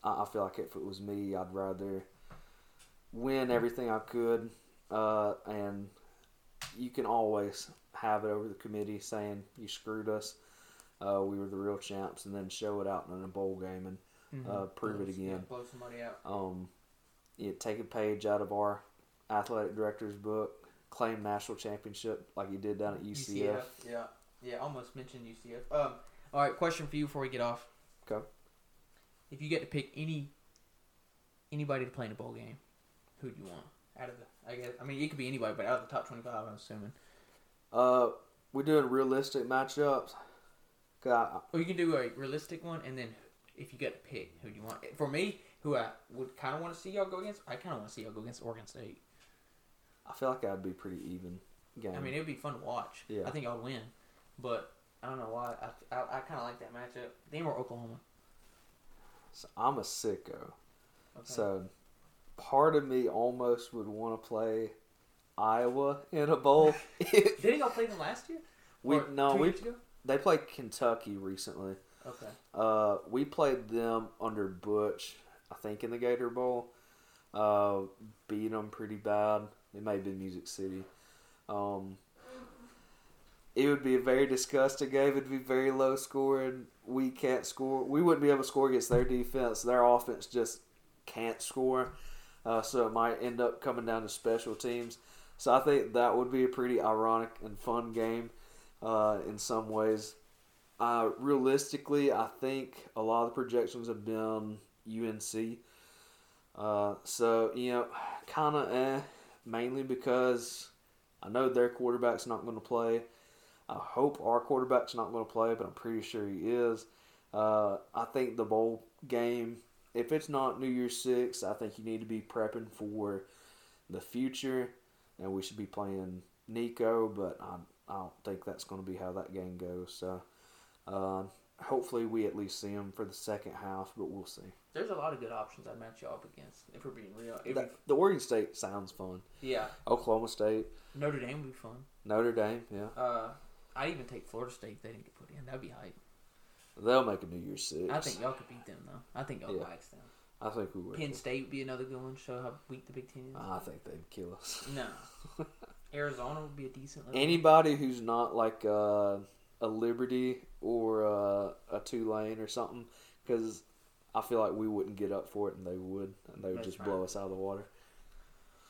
A: I, I feel like if it was me, I'd rather win everything I could, uh, and you can always have it over the committee saying you screwed us. Uh, we were the real champs, and then show it out in a bowl game and
B: Mhm.
A: uh, prove it
B: Blows- yeah,
A: again.
B: blow somebody out.
A: um, you take a page out of our athletic director's book, claim national championship like you did down at UCF.
B: Yeah, yeah. Almost mentioned UCF. Um. All right. Question for you before we get off.
A: Okay.
B: If you get to pick any anybody to play in a bowl game, who do you want out of the? I guess. I mean, it could be anybody, but out of the top twenty-five, I'm assuming.
A: Uh, we're doing realistic matchups. I-
B: Or you can do a realistic one, and then if you get to pick, who do you want? For me, who I would kind of want to see y'all go against, I kind of want to see y'all go against Oregon State.
A: I feel like that'd be pretty even game.
B: I mean, it would be fun to watch.
A: Yeah.
B: I think I'll win, but I don't know why. I, I, I kind of like that matchup. Them or Oklahoma.
A: So I'm a sicko,
B: Okay.
A: so part of me almost would want to play Iowa in a bowl.
B: Didn't y'all play them last year?
A: we
B: Or
A: no, we they played Kentucky recently.
B: Okay.
A: Uh, we played them under Butch, I think, in the Gator Bowl. Uh, beat them pretty bad. It may have been Music City. Um, it would be a very disgusting game. It'd be very low scoring. We can't score. We wouldn't be able to score against their defense. Their offense just can't score. Uh, so it might end up coming down to special teams. So I think that would be a pretty ironic and fun game uh, in some ways. Uh, realistically, I think a lot of the projections have been UNC. Uh, so you know, kind of eh, mainly because I know their quarterback's not going to play. I hope our quarterback's not going to play, but I'm pretty sure he is. Uh, I think the bowl game, if it's not New Year's Six, I think you need to be prepping for the future, and we should be playing Nico. But I, I don't think that's going to be how that game goes. So. Uh, hopefully, we at least see him for the second half, but we'll see.
B: There's a lot of good options I'd match you up against if we're being real. If
A: The, the Oregon State sounds fun.
B: yeah,
A: Oklahoma State,
B: Notre Dame would be fun.
A: Notre Dame, yeah,
B: Uh, I'd even take Florida State if they didn't get put in. That'd be hype.
A: They'll make a New Year's Six.
B: I think y'all could beat them though. I think y'all
A: Yeah.
B: wax them.
A: I think we would.
B: Penn State would be another good one. Show how weak the Big Ten is.
A: I think they'd kill us.
B: no, Arizona would be a decent.
A: Anybody who's not like uh, a Liberty or uh, a Tulane or something, because I feel like we wouldn't get up for it, and they would, and they would
B: That's
A: just
B: right.
A: blow us out of the water.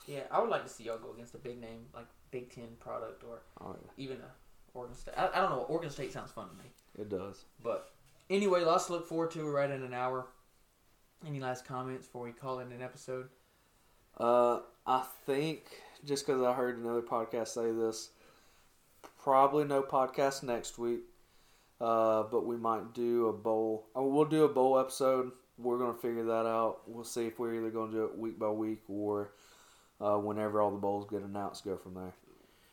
B: Yeah, I would like to see y'all go against a big name like Big Ten product or
A: Oh yeah,
B: even a Oregon State. I, I don't know. Oregon State sounds fun to me.
A: it does.
B: But anyway, lots to look forward to. We're right in an hour. Any last comments before we call it an episode?
A: Uh, I think just because I heard another podcast say this, probably no podcast next week. Uh, but we might do a bowl. Uh, we'll do a bowl episode. We're gonna figure that out. We'll see if we're either gonna do it week by week or uh, whenever all the bowls get announced. Go from there.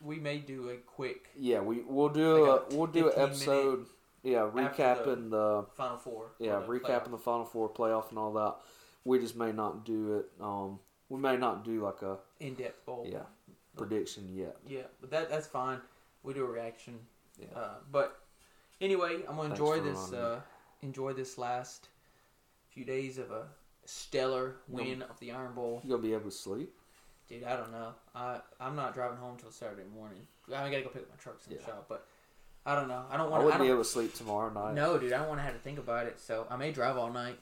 B: We may do a quick
A: Yeah, we we'll do
B: Like
A: a, we'll do an episode. Yeah, recapping the
B: Final Four.
A: yeah,
B: the
A: recapping
B: playoff.
A: the Final Four playoff and all that. We just may not do it. Um, we may not do like a
B: in-depth bowl.
A: yeah prediction yet.
B: Yeah, but that that's fine. We do a reaction.
A: Yeah.
B: Uh, but anyway, I'm gonna
A: Thanks
B: enjoy this. Uh, enjoy this last few days of a stellar win of the Iron Bowl.
A: You gonna be able to sleep?
B: Dude, I don't know. I I'm not driving home till Saturday morning. I gotta go pick up my trucks in the
A: Yeah.
B: shop, but I don't know. I don't
A: I
B: want.
A: wouldn't
B: I
A: be able to sleep tomorrow night.
B: no, dude, I don't want to have to think about it. So I may drive all night.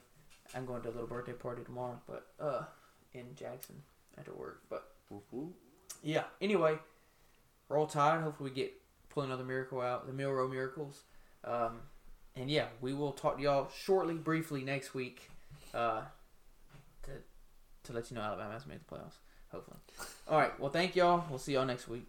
B: I'm going to a little birthday party tomorrow, but uh, in Jackson after work. But
A: whoop.
B: yeah. Anyway, roll tide. Hopefully we get pull another miracle out. The Milroe miracles. Um, and yeah, we will talk to y'all shortly, briefly next week. Uh, to let you know Alabama has made the playoffs. Hopefully. All right. Well, thank y'all. We'll see y'all next week.